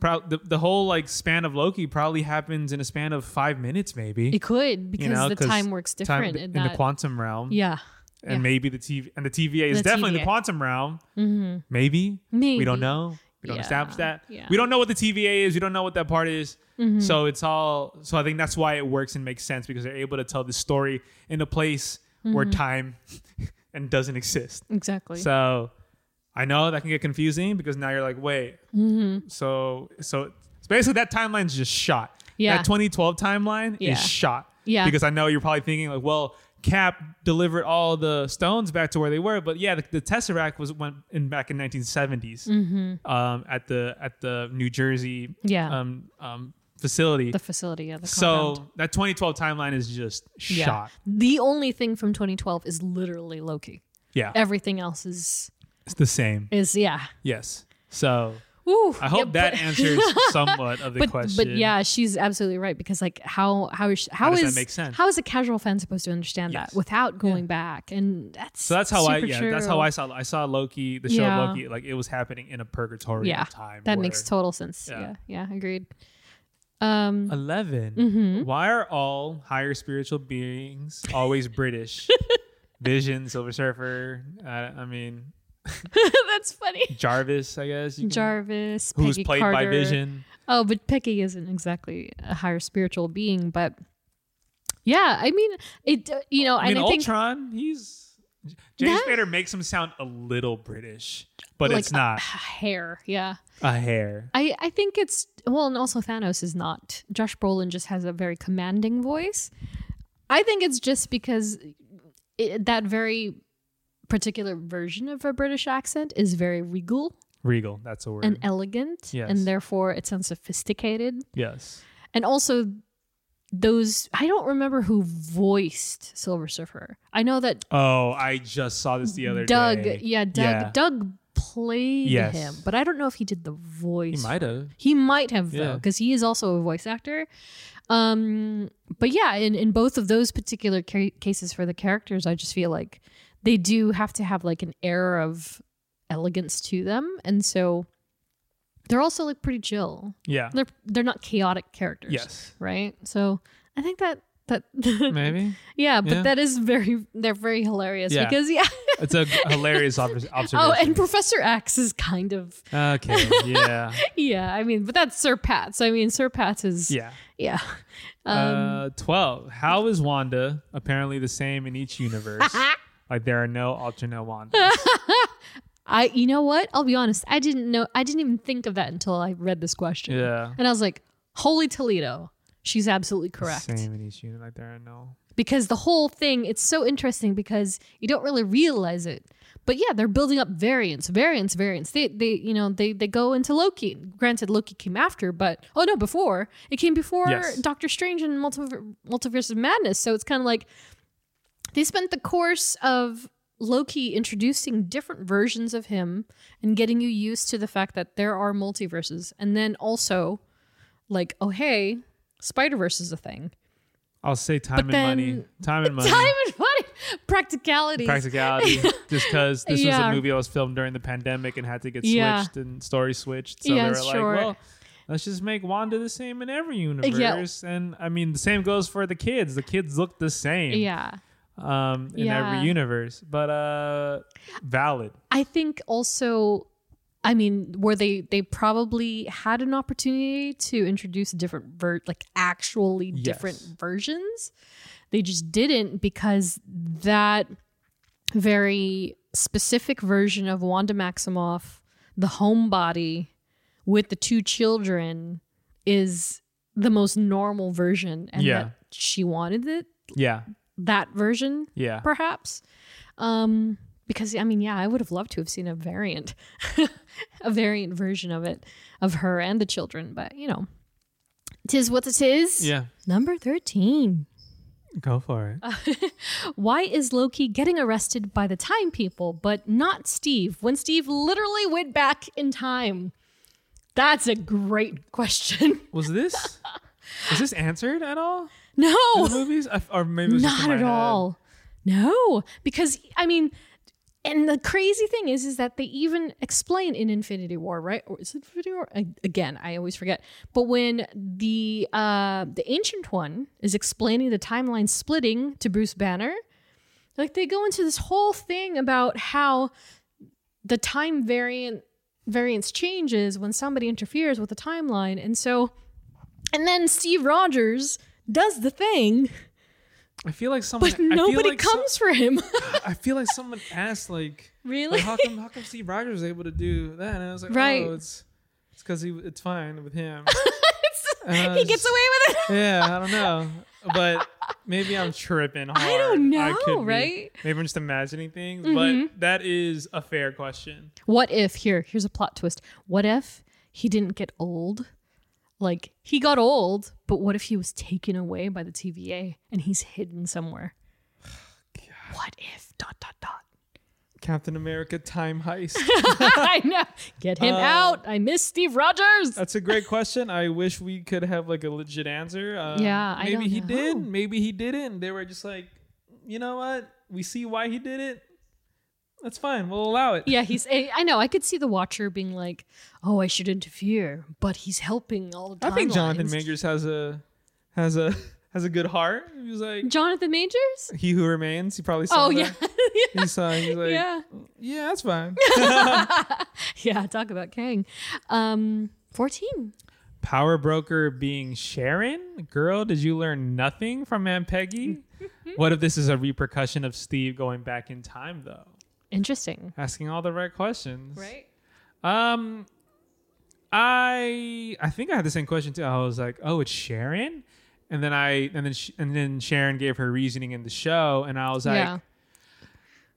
prob- the, the whole like span of Loki probably happens in a span of five minutes, maybe. it could because you know, the time works different time- in, in, that. the quantum realm. yeah. And yeah. maybe the TV and the TVA is The definitely in the quantum realm. Mm-hmm. Maybe. Maybe. we don't know. We don't Yeah, establish that. yeah. Mm-hmm. We don't know what the TVA is. We don't know what that part is. So it's all. So I think that's why it works and makes sense because they're able to tell the story in a place where Mm-hmm. time *laughs* and doesn't exist. Exactly. So I know that can get confusing because now you're like, wait, Mm-hmm. so so it's basically that timeline's just shot. Yeah. That 2012 timeline is shot. Yeah. Because I know you're probably thinking like, well, Cap delivered all the stones back to where they were, but yeah, the, the Tesseract was went in back in 1970s um, at the at the New Jersey Mm-hmm. Yeah. um, um, facility. the facility, yeah. The so that 2012 timeline is just yeah. shot. The only thing from 2012 is literally Loki. Yeah, Everything else is it's the same. is yeah. Yes. So Woo. I hope Yeah, that but- *laughs* answers somewhat of the but, question. But yeah, she's absolutely right because like how how is how does that is- make sense? how is a casual fan supposed to understand Yes. that without going back? And that's So that's how I yeah true. that's how I saw I saw Loki the show Yeah. Loki like it was happening in a purgatory yeah time. that where- makes total sense. Yeah. Yeah, yeah, agreed. Um, 11 Mm-hmm. Why are all higher spiritual beings always British? *laughs* Vision, Silver Surfer. I, I mean *laughs* that's funny. Jarvis, I guess. can- Jarvis, who's Peggy played Carter. by Vision. Oh, but Peggy isn't exactly a higher spiritual being, but yeah, I mean, it. uh, You know, I mean, I think Ultron. He's James Spader makes him sound a little British, but like it's not hair. Yeah, a hair. I I think it's well, and also Thanos is not. Josh Brolin just has a very commanding voice. I think it's just because it, that very particular version of a British accent is very regal Regal. That's a word. and elegant, Yes. and therefore it sounds sophisticated. yes. And also, those I don't remember who voiced Silver Surfer. I know that Oh, I just saw this the other Doug, day. Doug, yeah, Doug, Yeah. Doug played Yes. him, but I don't know if he did the voice. He might have. He might have though, because he is also a voice actor. Um, but yeah, in in both of those particular ca- cases for the characters, I just feel like they do have to have like an air of elegance to them, and so they're also like pretty chill. Yeah. They're they're not chaotic characters. Yes. right. So I think that that *laughs* Maybe. yeah, but Yeah. that is very they're very hilarious Yeah. because yeah. It's a hilarious obs- observation. *laughs* Oh, and Professor X is kind of okay. *laughs* Yeah. yeah. I mean, but that's Sir Pat. So I mean, Sir Pat is Yeah. yeah. Um, uh, 12. How is Wanda apparently the same in each universe? Like there are no alternate Wanda. *laughs* I you know what? I'll be honest. I didn't know. I didn't even think of that until I read this question. Yeah. And I was like, "Holy Toledo." She's absolutely correct. Same in each unit. Like there are no. Because the whole thing, it's so interesting because you don't really realize it. But yeah, they're building up variants, variants, variants. They, they, you know, they they go into Loki. Granted, Loki came after, but oh no, before it came before Yes. Doctor Strange and Multiver- Multiverse of Madness. So it's kind of like they spent the course of Loki introducing different versions of him and getting you used to the fact that there are multiverses, and then also like, oh hey, Spider Verse is a thing. I'll say time and then- money. Time and *laughs* money. Time and money, practicality. Practicality. *laughs* Just because this was a movie that was filmed during the pandemic and had to get Yeah. switched and story switched. So Yeah, they were sure. like, well, let's just make Wanda the same in every universe. And I mean, the same goes for the kids. The kids look the same. Yeah. Um, in Yeah. every universe. But uh, valid. I think also I mean, where they they probably had an opportunity to introduce different ver- like actually different Yes. versions. They just didn't because that very specific version of Wanda Maximoff, the homebody with the two children is the most normal version and Yeah. that she wanted it Yeah, that version yeah, perhaps. Um, because I mean, yeah, I would have loved to have seen a variant, *laughs* a variant version of it, of her and the children. But you know, tis what it is. yeah. Number thirteen. Go for it. *laughs* Why is Loki getting arrested by the time people, but not Steve? When Steve literally went back in time. That's a great question. Was this *laughs* was this answered at all No. the movies? I- Or maybe not at head. all no because i mean and the crazy thing is is that they even explain in infinity war right or is it infinity war I, again i always forget but when the uh the ancient one is explaining the timeline splitting to bruce banner like they go into this whole thing about how the time variant variance changes when somebody interferes with the timeline and so and then steve rogers does the thing I feel like someone. but I feel nobody like comes for him. *laughs* I feel like someone asked like, really? like, how come how come Steve Rogers was able to do that? And I was like, Right. oh, it's it's because he it's fine with him. *laughs* He gets away with it. yeah, I don't know, *laughs* but maybe I'm tripping hard. I don't know, be. right? Maybe I'm just imagining things, Mhm. but that is a fair question. What if here? Here's a plot twist. What if he didn't get old? Like he got old, but what if he was taken away by the TVA and he's hidden somewhere? *sighs* What if? Dot dot dot. Captain America time heist. *laughs* I know. Get him Uh, out. I miss Steve Rogers. That's a great question. I wish we could have like a legit answer. Um, Yeah, I maybe he know. did. Maybe he didn't. And they were just like, you know what? We see why he did it. That's fine. We'll allow it. yeah, he's. I I know. I could see the Watcher being like, "Oh, I should interfere," but he's helping all the time. I think Jonathan Majors has a has a *laughs* has a good heart. He was like, Jonathan Majors. he who remains. He probably saw Oh yeah, that. *laughs* He saw. He's like, yeah, yeah, that's fine. *laughs* yeah. Talk about Kang. Um, fourteen. Power broker being Sharon. Girl, did you learn nothing from Aunt Peggy? what if this is a repercussion of Steve going back in time though? Interesting. Asking all the right questions. Right. Um, I I think I had the same question too. I was like, oh, it's Sharon, and then I and then sh- and then Sharon gave her reasoning in the show, and I was like, yeah.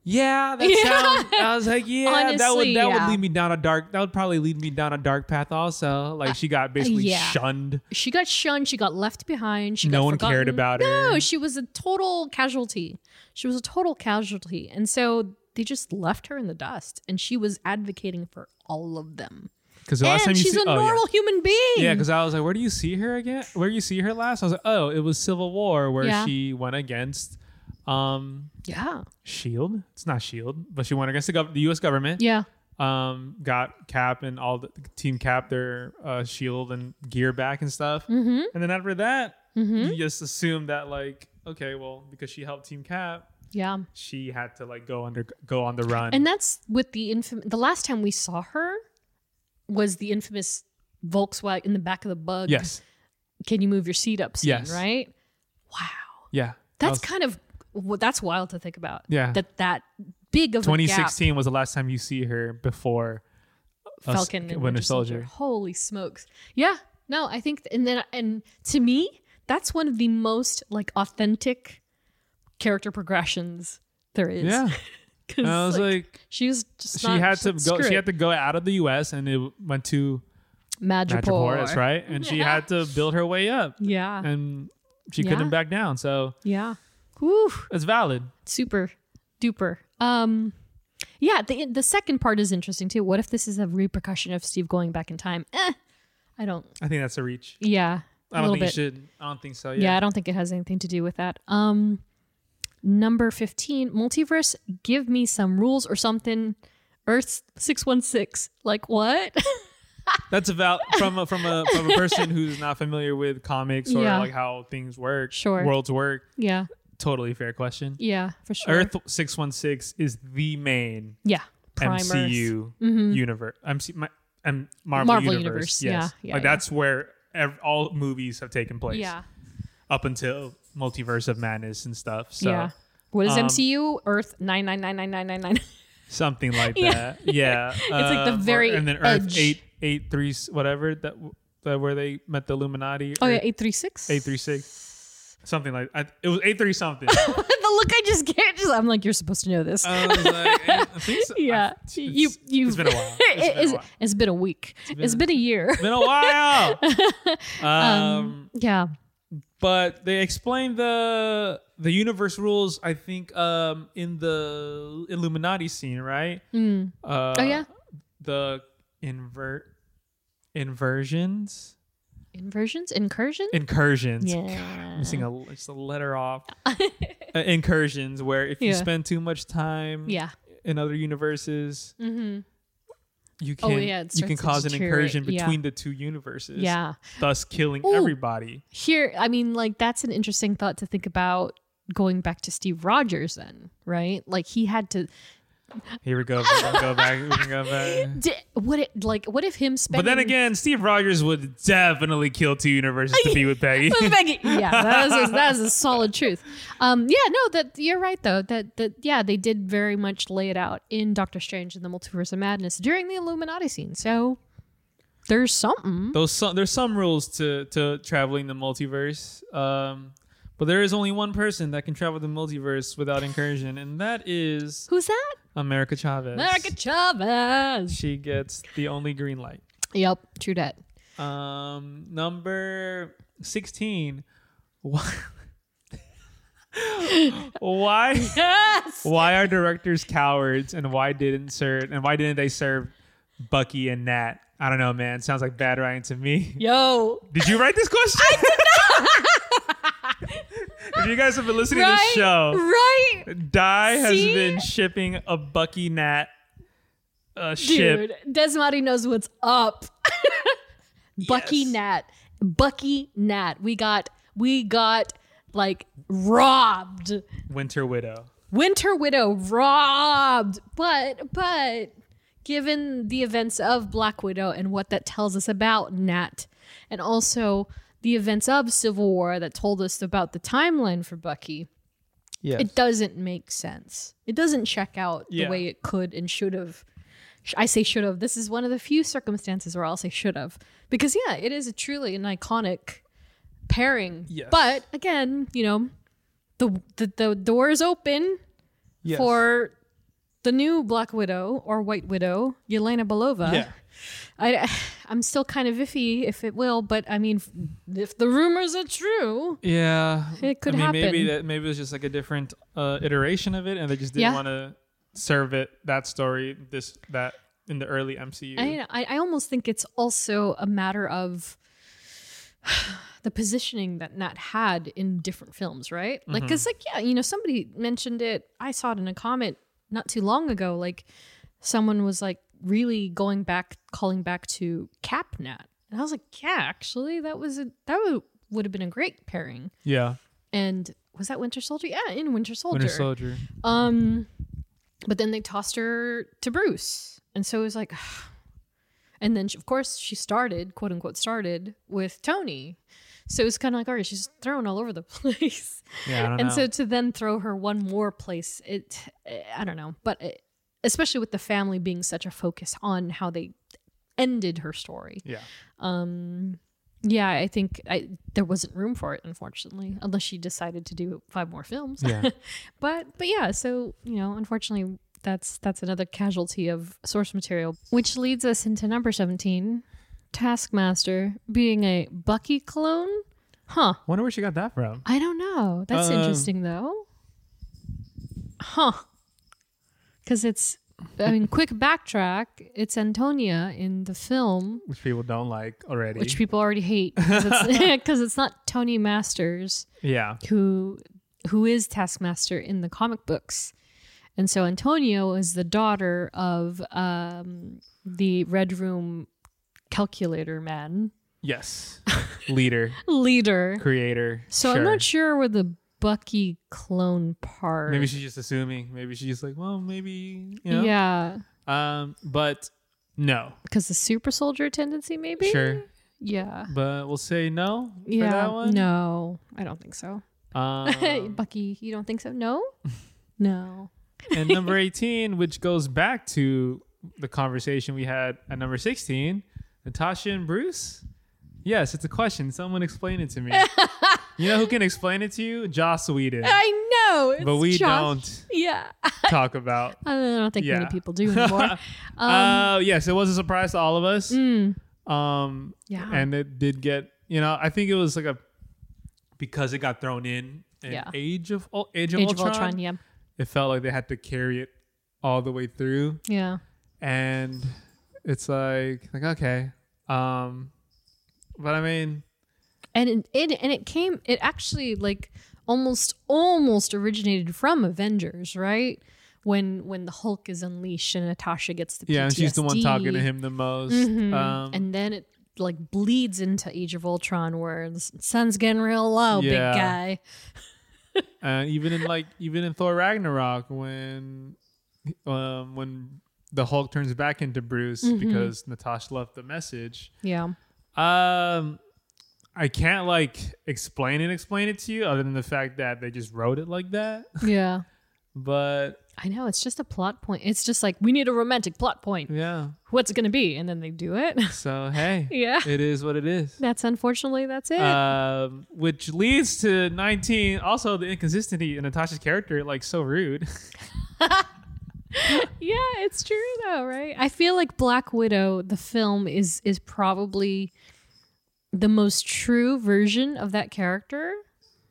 yeah, that *laughs* Yeah. sounds. I was like, yeah, that would that yeah. would lead me down a dark. That would probably lead me down a dark path. Also, like she got basically yeah. shunned. She got shunned. She got left behind. She No one cared forgotten. about her. No, she was a total casualty. She was a total casualty, and so they just left her in the dust. And she was advocating for all of them. Because the last time you she's see, a oh, yeah. normal human being. Yeah, because I was like, where do you see her again? Where do you see her last? I was like, oh, it was Civil War where Yeah. she went against um yeah, Shield. It's not Shield, but she went against the, gov- the U.S. government. yeah, Um, got Cap and all the Team Cap their uh, shield and gear back and stuff. mm-hmm. And then after that, Mm-hmm. you just assume that like, okay, well, because she helped Team Cap, yeah. she had to like go under go on the run. And that's with the infamous. The last time we saw her was the infamous Volkswagen in the back of the bug. yes, Can you move your seat up? Scene, Yes. Right. Wow. yeah, That's was- kind of well, that's wild to think about. Yeah. That that big of a gap. 2016 was the last time you see her before us- Falcon and Winter Soldier. Holy smokes. Yeah. No, I think and then and to me, that's one of the most like authentic character progressions there is. Yeah, *laughs* 'Cause, I was like, she was just she not- had to go. She it." had to go out of the U.S. and it went to Madripoor. Madripoor. That's right, and she had to build her way up, Yeah. and she Yeah. couldn't back down. So yeah. Woo. it's valid. super duper. Um, yeah, the the second part is interesting too. What if this is a repercussion of Steve going back in time? Eh, I don't. I think that's a reach. Yeah, I a don't little think bit. you should. I don't think so. Yeah. Yeah. I don't think it has anything to do with that. Um, number fifteen, multiverse. Give me some rules or something. Earth six one six. Like what? *laughs* That's about from a, from a from a person who's not familiar with comics or Yeah. like how things work, Sure. worlds work. yeah, Totally fair question. yeah, for sure. Earth six one six is the main yeah, Prime. MCU Mhm. universe. MC, my, um, Marvel, Marvel universe. universe. Yes. Yeah, yeah, like yeah. that's where ev- all movies have taken place. Yeah, Up until Multiverse of Madness and stuff. So yeah. What is um, MCU? Earth nine nine nine nine nine nine nine. something like *laughs* that. Yeah. *laughs* It's like the Um, or- very and then Earth edge. eight eight three whatever that that where they met the Illuminati. Oh yeah, eight three six. eight three six. Something like I, it was eight three something. *laughs* the look I just get, just I'm like, you're supposed to know this. I was like, I think so. yeah, I- you you. it's been a while. It's been a while. it's been a week. It's been, been- a year. It's been a while. um, Yeah. But they explain the the universe rules. I think um, in the Illuminati scene, right? Mm. Uh, Oh, yeah? the invert inversions, Inversions, incursions. incursions. yeah. Missing a just a letter off. *laughs* uh, incursions, where if you Yeah. spend too much time Yeah. in other universes, Mm-hmm. You Oh, can yeah, you can cause an incursion Yeah. between the two universes. Yeah. thus killing Ooh. everybody. Here, I mean, like that's an interesting thought to think about going back to Steve Rogers. Then, right? Like he had to. Here we go. We can go back. We can go *laughs* back. Di- what it like? What if him spending? But then again, Steve Rogers would definitely kill two universes to *laughs* be with Peggy. With Peggy. *laughs* Yeah, that is, a, that is a solid truth. Um, yeah, no, that you're right though. That that yeah, they did very much lay it out in Doctor Strange and the Multiverse of Madness during the Illuminati scene. So there's something. Those some, there's some rules to to traveling the multiverse. Um, but there is only one person that can travel the multiverse without incursion, and that is Who's that? America Chavez. America Chavez. She gets the only green light. Yep, true that. Um, number sixteen. Why? *laughs* why? *laughs* Yes. Why are directors cowards, and why didn't serve? And why didn't they serve Bucky and Nat? I don't know, man. Sounds like bad writing to me. Yo. Did you write this question? *laughs* if you guys have been listening to Right. this show, Right. Dai has See? been shipping a Bucky Nat uh, ship. Dude, Desmari knows what's up. *laughs* Bucky Yes. Nat. Bucky Nat. We got we got like robbed. Winter Widow. Winter Widow robbed. But but given the events of Black Widow and what that tells us about Nat and also the events of Civil War that told us about the timeline for Bucky, Yes. it doesn't make sense. It doesn't check out Yeah. the way it could and should have. I say should have. This is one of the few circumstances where I'll say should have. Because, yeah, it is a truly an iconic pairing. Yes. But again, you know, the, the, the door is open Yes. for the new Black Widow or White Widow, Yelena Belova. yeah. I, *sighs* I'm still kind of iffy if it will, but I mean, if the rumors are true, Yeah. It could I mean, Maybe happen. that maybe it was just like a different uh, iteration of it, and they just didn't Yeah. want to serve it that story this that in the early MCU. I, I I almost think it's also a matter of *sighs* the positioning that Nat had in different films, right? Mm-hmm. Like, cause like yeah, you know, somebody mentioned it. I saw it in a comment not too long ago. Like, someone was like really going back, calling back to Cap Nat, and I was like, yeah, actually, that was a that would would have been a great pairing. yeah. And was that Winter Soldier? Yeah, in Winter Soldier. Winter Soldier. Um, but then they tossed her to Bruce, and so it was like, *sighs* and then she- of course she started, quote unquote, started with Tony. So it was kind of like, all right, she's thrown all over the *laughs* place, Yeah. I don't and know. so to then throw her one more place, it, I don't know, but it, especially with the family being such a focus on how they ended her story. yeah. Um, yeah, I think I, there wasn't room for it, unfortunately, unless she decided to do five more films. Yeah. *laughs* but but yeah, so you know, unfortunately, that's that's another casualty of source material, which leads us into number seventeen, Taskmaster being a Bucky clone. Huh? Wonder where she got that from. I don't know. That's Um, interesting though. Huh? Because it's. I mean, quick backtrack. It's Antonia in the film Which people don't like already. which people already hate because it's, *laughs* *laughs* it's not Tony Masters yeah. who who is Taskmaster in the comic books, and so Antonia is the daughter of um, the Red Room calculator man Yes. *laughs* Leader, leader. creator. So I'm not sure where the Bucky clone part. Maybe she's just assuming. Maybe she's just like, well, maybe you know. yeah, Um, but no. because the super soldier tendency, maybe. Sure. Yeah. But we'll say no for Yeah. that one. No, I don't think so. Um, *laughs* Bucky, you don't think so? No. *laughs* No. and number 18, which goes back to the conversation we had at number 16, Natasha and Bruce. Yes, it's a question. Someone explain it to me. *laughs* you know who can explain it to you? Joss Whedon. I know. It's but we Josh. don't Yeah. *laughs* talk about. I don't think Yeah. many people do anymore. *laughs* Um, uh, yes, it was a surprise to all of us. mm, Um, yeah. and it did get you know i think it was like a because it got thrown in in Yeah. age of age of Age ultron, of Ultron, yeah. it felt like they had to carry it all the way through Yeah. and it's like like okay um but i mean And it, it and it came it actually like almost almost originated from Avengers, right? When when the Hulk is unleashed and Natasha gets the yeah and she's the one talking to him the most Mhm. um and then it like bleeds into Age of Ultron where the sun's getting real low, Yeah. big guy. *laughs* and even in like even in thor ragnarok when um, when the Hulk turns back into Bruce Mhm. because Natasha left the message. Yeah. Um, I can't like explain it, explain it to you, other than the fact that they just wrote it like that. *laughs* Yeah. But I know. It's just a plot point. It's just like, we need a romantic plot point. yeah, What's it going to be? And then they do it. *laughs* so hey, yeah. it is what it is. That's unfortunately, that's it. Um, which leads to 19. Also, the inconsistency in Natasha's character, like so rude. *laughs* yeah, it's true though, right? I feel like Black Widow, the film, is is probably the most true version of that character,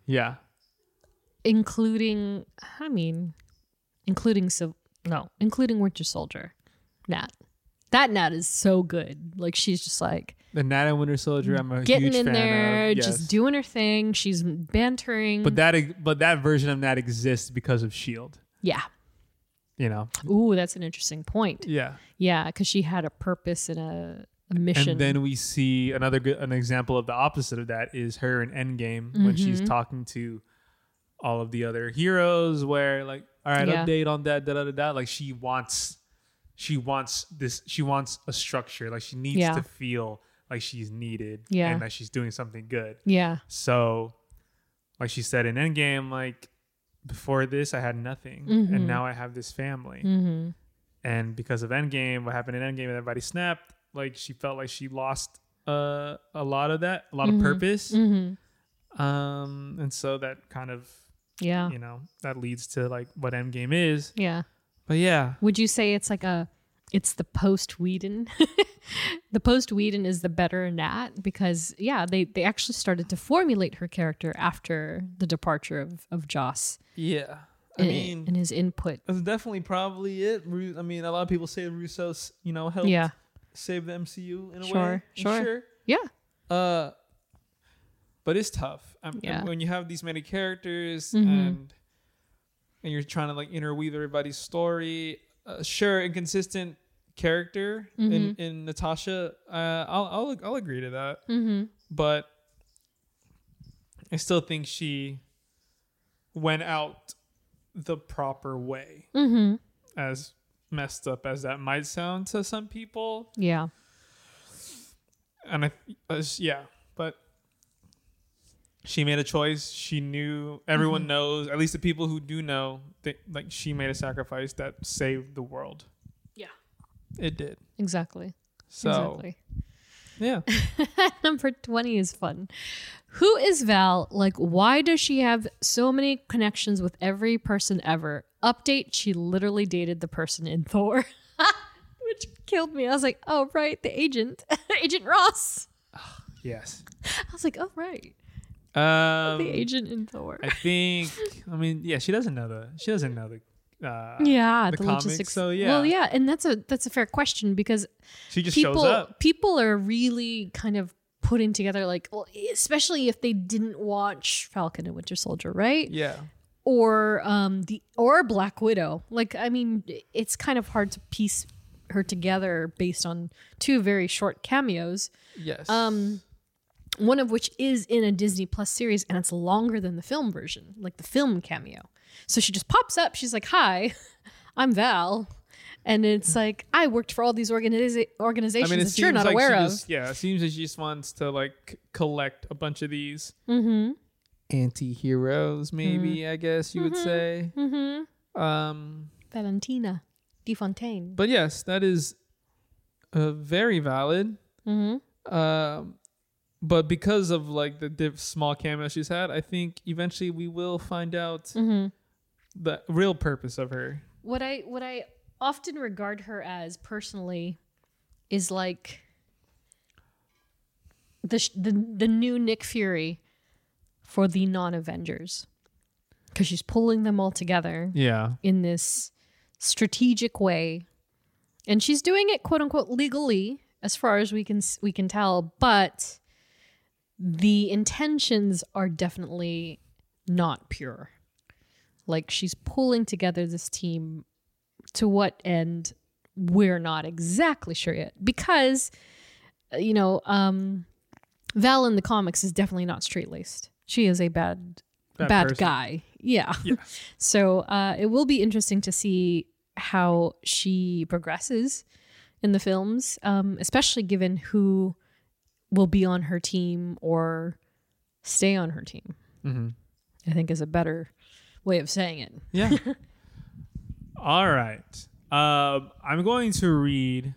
yeah, including, I mean, including so no, including Winter Soldier, Nat. That Nat is so good. Like she's just like the Nat and Winter Soldier. I'm a getting huge in fan there, of. Yes. just doing her thing. She's bantering. But that, but that version of Nat exists because of Shield. yeah. You know. Ooh, that's an interesting point. Yeah. Yeah, because she had a purpose and a, a mission. And then we see another good, an example of the opposite of that is her in Endgame when she's Mhm. talking to all of the other heroes. Where like, all right, Yeah. update on that, da da da da. Like she wants, she wants this. She wants a structure. Like she needs Yeah. to feel like she's needed. Yeah. And that she's doing something good. yeah, So, like she said in Endgame, like before this I had nothing, Mhm. and now I have this family. mm-hmm. And because of Endgame, what happened in Endgame, everybody snapped. Like she felt like she lost uh, a lot of that, a lot Mhm. of purpose. Mm-hmm. Um, and so that kind of, yeah, you know, that leads to like what Endgame is. yeah. But yeah, Would you say it's like a, it's the post Whedon? *laughs* the post Whedon is the better Nat because yeah, they they actually started to formulate her character after the departure of of Joss. yeah. I in, mean, and his input. that's definitely probably it. I mean, a lot of people say Russo's, you know, helped Yeah, save the MCU in a Sure, way. sure. Sure, yeah, Uh, but it's tough. Um, Yeah. When you have these many characters Mhm. and and you're trying to like interweave everybody's story. Uh, sure, inconsistent character in Mm-hmm. in Natasha. Uh, I'll I'll I'll agree to that. mm-hmm. But I still think she went out the proper way. Mm-hmm. As messed up as that might sound to some people, yeah, and I, as, yeah, but she made a choice. She knew everyone mm-hmm. knows, at least the people who do know, that like she made a sacrifice that saved the world. Yeah. it did. exactly, So exactly. yeah, *laughs* Number 20 is fun. Who is Val? Like, why does she have so many connections with every person ever? Update, she literally dated the person in Thor, *laughs* which killed me. I was like, oh, right, the agent, *laughs* Agent Ross. *sighs* yes. I was like, oh, right, Um, the agent in Thor. I think. I mean, yeah, she doesn't know the. She doesn't know the. Uh, yeah, the the, comics, logistics. so yeah. Well, yeah, and that's a that's a fair question because She just people shows up. people are really kind of putting together like, well, especially if they didn't watch Falcon and Winter Soldier, right? Yeah. Or um the or Black Widow. Like I mean, it's kind of hard to piece her together based on two very short cameos. Yes. Um one of which is in a Disney Plus series and it's longer than the film version, like the film cameo. So she just pops up, she's like, "Hi, *laughs* I'm Val." And it's like, "I worked for all these organiza- I organizations mean, that you're not like aware of." just, yeah, it seems like she just wants to like collect a bunch of these Mhm. Anti-heroes, maybe I guess you would say. Mhm. Um, Valentina DeFontaine. but yes, that is uh, very valid. Mhm. Um, but because of like the diff- small cameo she's had, I think eventually we will find out Mhm. the real purpose of her. what I what I often regard her as personally is like the sh- the the new Nick Fury for the non-Avengers. Because she's pulling them all together Yeah. in this strategic way. And she's doing it quote unquote legally as far as we can we can tell but the intentions are definitely not pure. Like she's pulling together this team to what end? We're not exactly sure yet. Because uh, you know um val in the comics is definitely not straight-laced she is a bad Bad bad, guy yeah Yeah. *laughs* so uh it will be interesting to see how she progresses in the films, um, especially given who will be on her team or stay on her team. Mm-hmm. I think is a better way of saying it. Yeah. *laughs* All right. Um, I'm going to read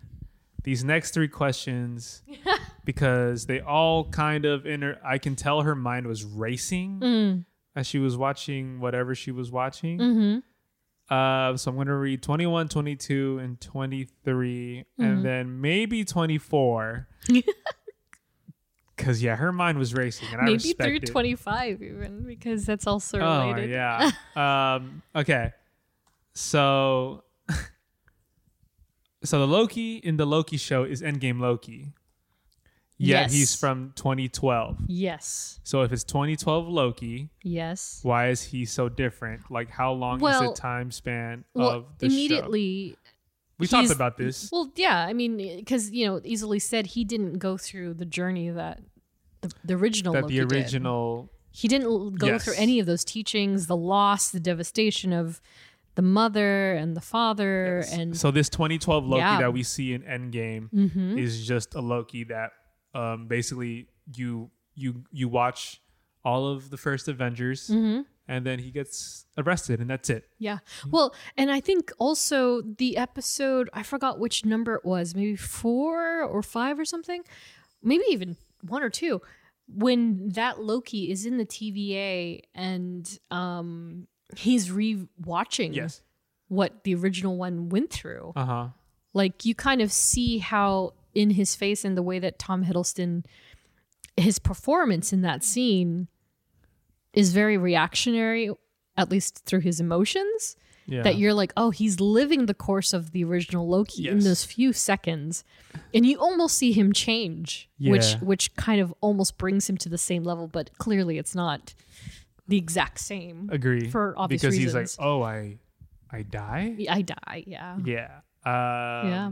these next three questions *laughs* because they all kind of inter. I can tell her mind was racing Mm. as she was watching whatever she was watching. Mm-hmm. Uh, so I'm going to read 21, 22, and 23, Mm-hmm. and then maybe 24. *laughs* Because, yeah, her mind was racing. And I Maybe respect through it. 25 even because that's also Oh related. yeah. *laughs* um, okay. So, *laughs* so the Loki in the Loki show is Endgame Loki. Yet Yes. he's from 2012. Yes. So if it's 2012 Loki, Yes. why is he so different? Like how long is the time span Well, of the show? immediately We talked about this. Well, yeah, I mean, because you know, easily said he didn't go through the journey that the, the original That Loki the did. original He didn't go Yes. through any of those teachings, the loss, the devastation of the mother and the father, and so this 2012 Loki Yeah. that we see in Endgame Mhm. is just a Loki that um, basically you you you watch all of the first Avengers Mm-hmm. and then he gets arrested and that's it. yeah. Well, and I think also the episode I forgot which number it was, maybe four or five or something, maybe even one or two. When that Loki is in the TVA and um, he's re-watching Yes. what the original one went through. Uh huh. like you kind of see how in his face and the way that Tom Hiddleston his performance in that scene is very reactionary at least through his emotions Yeah. that you're like oh he's living the course of the original Loki in those few seconds and you almost see him change which Yeah. which kind of almost brings him to the same level but clearly it's not the exact same agree for obvious because he's reasons. like, oh, I I die. I die yeah Yeah. Um, Yeah.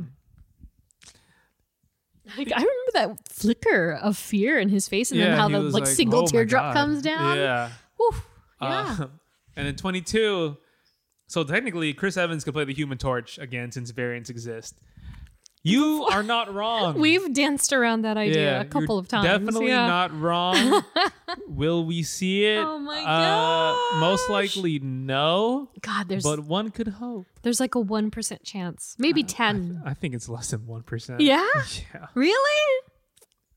*laughs* Like, I remember that flicker of fear in his face, and yeah, then how the was like, single "Oh teardrop comes down. Yeah. Whew. yeah. Um, *laughs* and then 22. So technically, Chris Evans could play the Human Torch again since variants exist. You are not wrong. We've danced around that idea a you're couple of times. Definitely yeah. not wrong. *laughs* Will we see it? Oh my Uh, most likely no, God, there's but one could hope. there's like a one percent chance, maybe ten. I think it's less than 1%. yeah, *laughs* Yeah. really?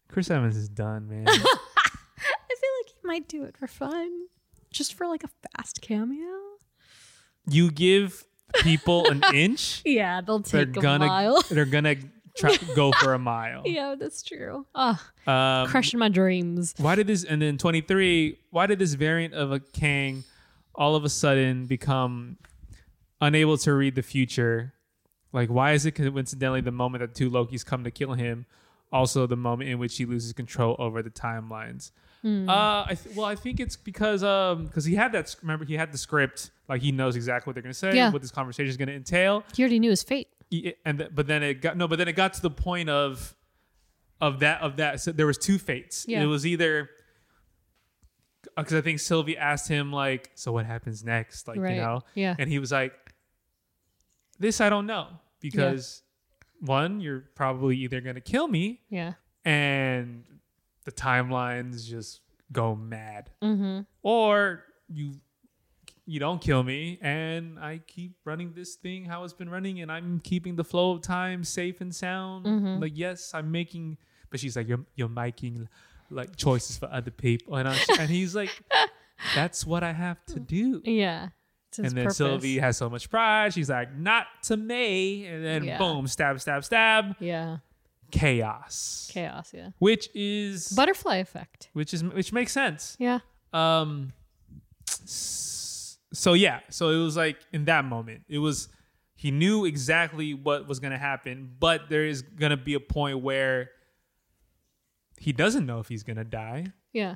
Chris Evans is done, man. *laughs* I feel like he might do it for fun, just for like a fast cameo. you give people an inch, *laughs* Yeah, they'll they're take a gonna mile. *laughs* they're gonna try go for a mile. *laughs* yeah, that's true. Ah, Um, crushing my dreams. why did this and then 23 why did this variant of a kang all of a sudden become unable to read the future like why is it coincidentally the moment that two lokis come to kill him also the moment in which he loses control over the timelines uh I th- well i think it's because um because he had that remember he had the script like he knows exactly what they're gonna say Yeah. what this conversation is gonna entail He already knew his fate. And th- but then it got no but then it got to the point of of that of that so there was two fates Yeah. it was either because i think sylvie asked him like so what happens next like Right. you know Yeah. and he was like this i don't know because one you're probably either gonna kill me Yeah. and the timelines just go mad Mm-hmm. or you you don't kill me and i keep running this thing how it's been running and i'm keeping the flow of time safe and sound Mm-hmm. like yes i'm making but she's like you're you're making like choices for other people and, I, and he's like *laughs* that's what i have to do Yeah. And then purpose. sylvie has so much pride she's like not to me and then Yeah. boom stab stab stab Yeah. chaos Chaos. Yeah. which is Butterfly effect. which is which makes sense Yeah. um s- so yeah so it was like in that moment it was he knew exactly what was going to happen but there is going to be a point where he doesn't know if he's going to die Yeah.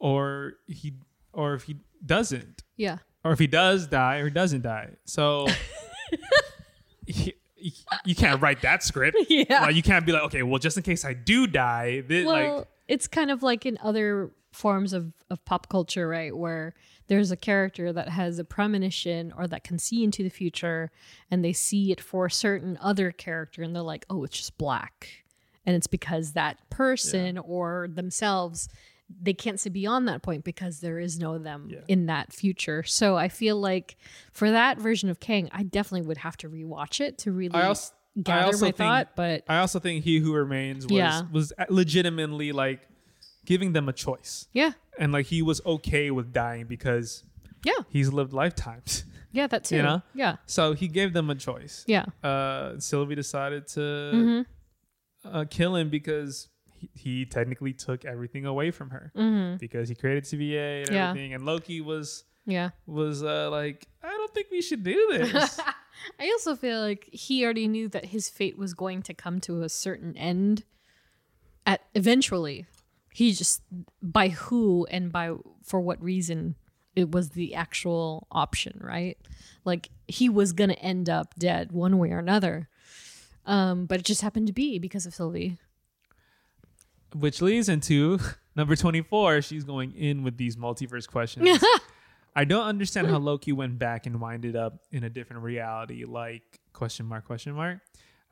or he or if he doesn't Yeah. or if he does die or he doesn't die so *laughs* he- he- you can't write that script *laughs* Yeah. like you can't be like okay well just in case i do die this, Well, like it's kind of like in other forms of, of pop culture, right? Where there's a character that has a premonition or that can see into the future and they see it for a certain other character and they're like, oh, it's just black. And it's because that person or themselves, they can't see beyond that point because there is no them Yeah. in that future. So I feel like for that version of Kang, I definitely would have to rewatch it to really I also I gather also my think thought. But I also think He Who Remains was Yeah. was legitimately like giving them a choice, yeah, and like he was okay with dying because yeah, he's lived lifetimes. *laughs* yeah, that too. You know? Yeah, so he gave them a choice. yeah. Uh, Sylvie decided to Mhm. uh, kill him because he, he technically took everything away from her Mm-hmm. because he created TVA and Yeah. everything, and Loki was Yeah. was uh, like, I don't think we should do this. *laughs* I also feel like he already knew that his fate was going to come to a certain end at eventually. He just by who and by for what reason it was the actual option, right? Like he was to end up dead one way or another. Um, but it just happened to be because of Sylvie. Which leads into *laughs* number 24. She's going in with these multiverse questions. *laughs* I don't understand how Loki went back and winded up in a different reality, like question mark, question mark.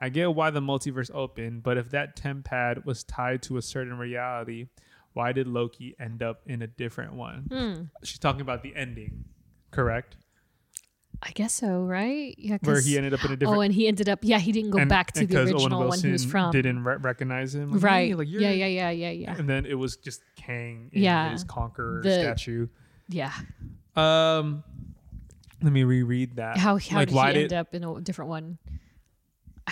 I get why the multiverse opened, but if that temp pad was tied to a certain reality, why did Loki end up in a different one? Hmm. She's talking about the ending, correct? I guess so, right? Yeah, Where he ended up in a different Oh, and he ended up yeah, he didn't go and- back to the the 'cause Owen original one he was from. Didn't re- recognize him, Like, right. "Hey, like, yeah, yeah, yeah, yeah, yeah. And then it was just Kang in Yeah. his conqueror The- statue. Yeah. Um, let me reread that. How how like, did he end up in a different one?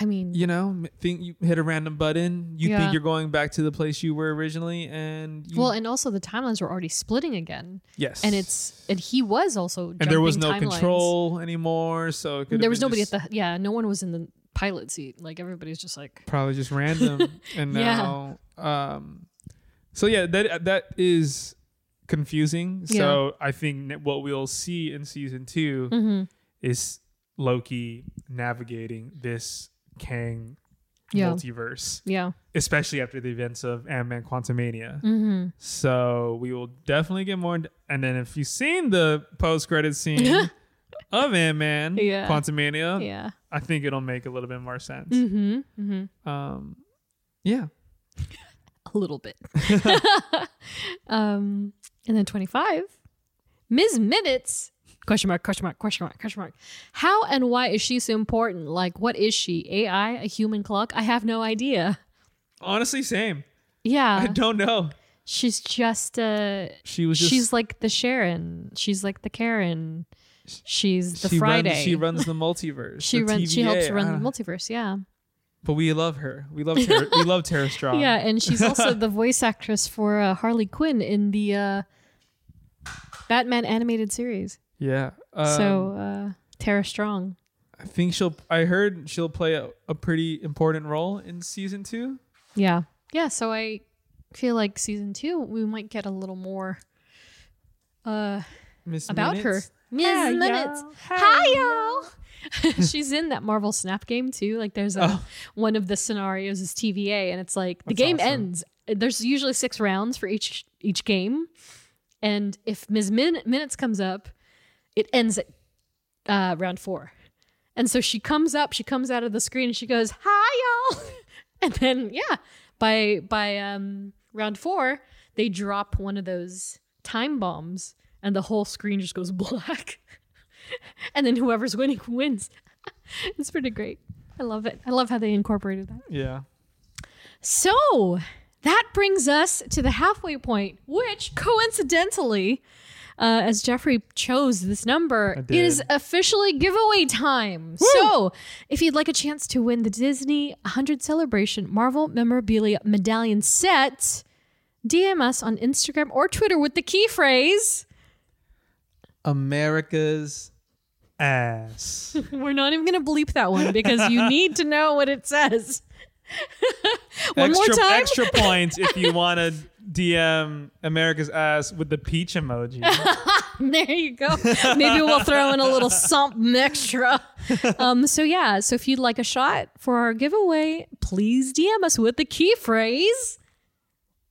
I mean, you know think you hit a random button? You Yeah. think you're going back to the place you were originally, and you, well, and also the timelines were already splitting again, yes, and it's and he was also and there was no timelines. control anymore, so it could There was nobody at the yeah, no one was in the pilot seat. Like everybody's just like probably just random, *laughs* and Yeah. now um, so yeah, that that is confusing. So I think what we'll see in season 2 mhm. is Loki navigating this Kang Yeah. multiverse, yeah, especially after the events of Ant Man Quantumania. mm-hmm. So we will definitely get more. And then if you've seen the post credit scene *laughs* of Ant Man Yeah. Quantumania, yeah, I think it'll make a little bit more sense. mm-hmm. Mm-hmm. Um, yeah. *laughs* a little bit. *laughs* um, and then twenty five, Ms. Minutes. Question mark, question mark, question mark, question mark. How and why is she so important? Like, what is she? AI? A human clock? I have no idea. Honestly, same. Yeah. I don't know. She's just uh She was just. she's like the Sharon. She's like the Karen. She's the she Friday. Runs, she runs the multiverse. *laughs* she the runs she helps run the multiverse, yeah. But we love her. We love Tara, we love Tara *laughs* Strong. Yeah, and she's also *laughs* the voice actress for uh, Harley Quinn in the uh Batman animated series. Yeah. Um, so uh Tara Strong. I think she'll. I heard she'll play a, a pretty important role in season two. Yeah. Yeah, so I feel like season 2 we might get a little more uh Miss about Minutes. her. Ms. Minutes. Hi y'all. *laughs* She's in that Marvel Snap game too. Like there's a Oh. one of the scenarios is TVA and it's like the That's game awesome. ends. There's usually 6 rounds for each each game. And if Ms. Min- Minutes comes up, it ends at uh, round 4. And so she comes up, she comes out of the screen and she goes, "Hi y'all." *laughs* and then yeah, by by um round 4, they drop one of those time bombs and the whole screen just goes *laughs* black. and then whoever's winning *laughs* wins. it's pretty great. I love it. I love how they incorporated that. Yeah. So that brings us to the halfway point, which coincidentally, uh, as Geoffrey chose this number, it is officially giveaway time. So if you'd like a chance to win the Disney 100 Celebration Marvel Memorabilia Medallion set, DM us on Instagram or Twitter with the key phrase. America's ass. *laughs* We're not even going to bleep that one because you *laughs* need to know what it says. One extra, more time. Extra points if you want to DM America's ass with the peach emoji. *laughs* There you go. Maybe we'll throw in a little something extra. Um, so yeah, so if you'd like a shot for our giveaway, please DM us with the key phrase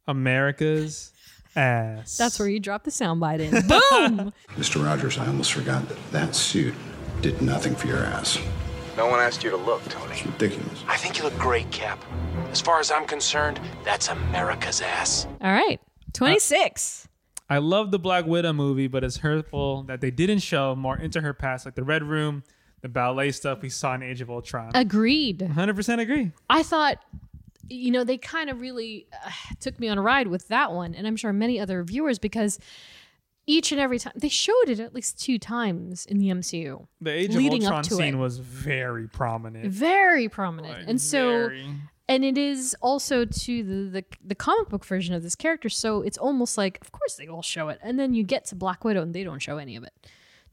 America's ass. That's where you drop the soundbite in. Boom. *laughs* Mr. Rogers, I almost forgot that that suit did nothing for your ass. No one asked you to look, Tony. It's ridiculous. I think you look great, Cap. As far as I'm concerned, that's America's ass. All right. 26. I love the Black Widow movie, but it's hurtful that they didn't show more into her past, like the Red Room, the ballet stuff we saw in Age of Ultron. Agreed. 100% agree. I thought, you know, they kind of really uh, took me on a ride with that one, and I'm sure many other viewers because each and every time they showed it at least two times in the MCU, The Age Leading of up Ultron to scene it. was very prominent. very prominent, Like, and so. very- And it is also to the, the the comic book version of this character, so it's almost like, of course, they all show it, and then you get to Black Widow, and they don't show any of it.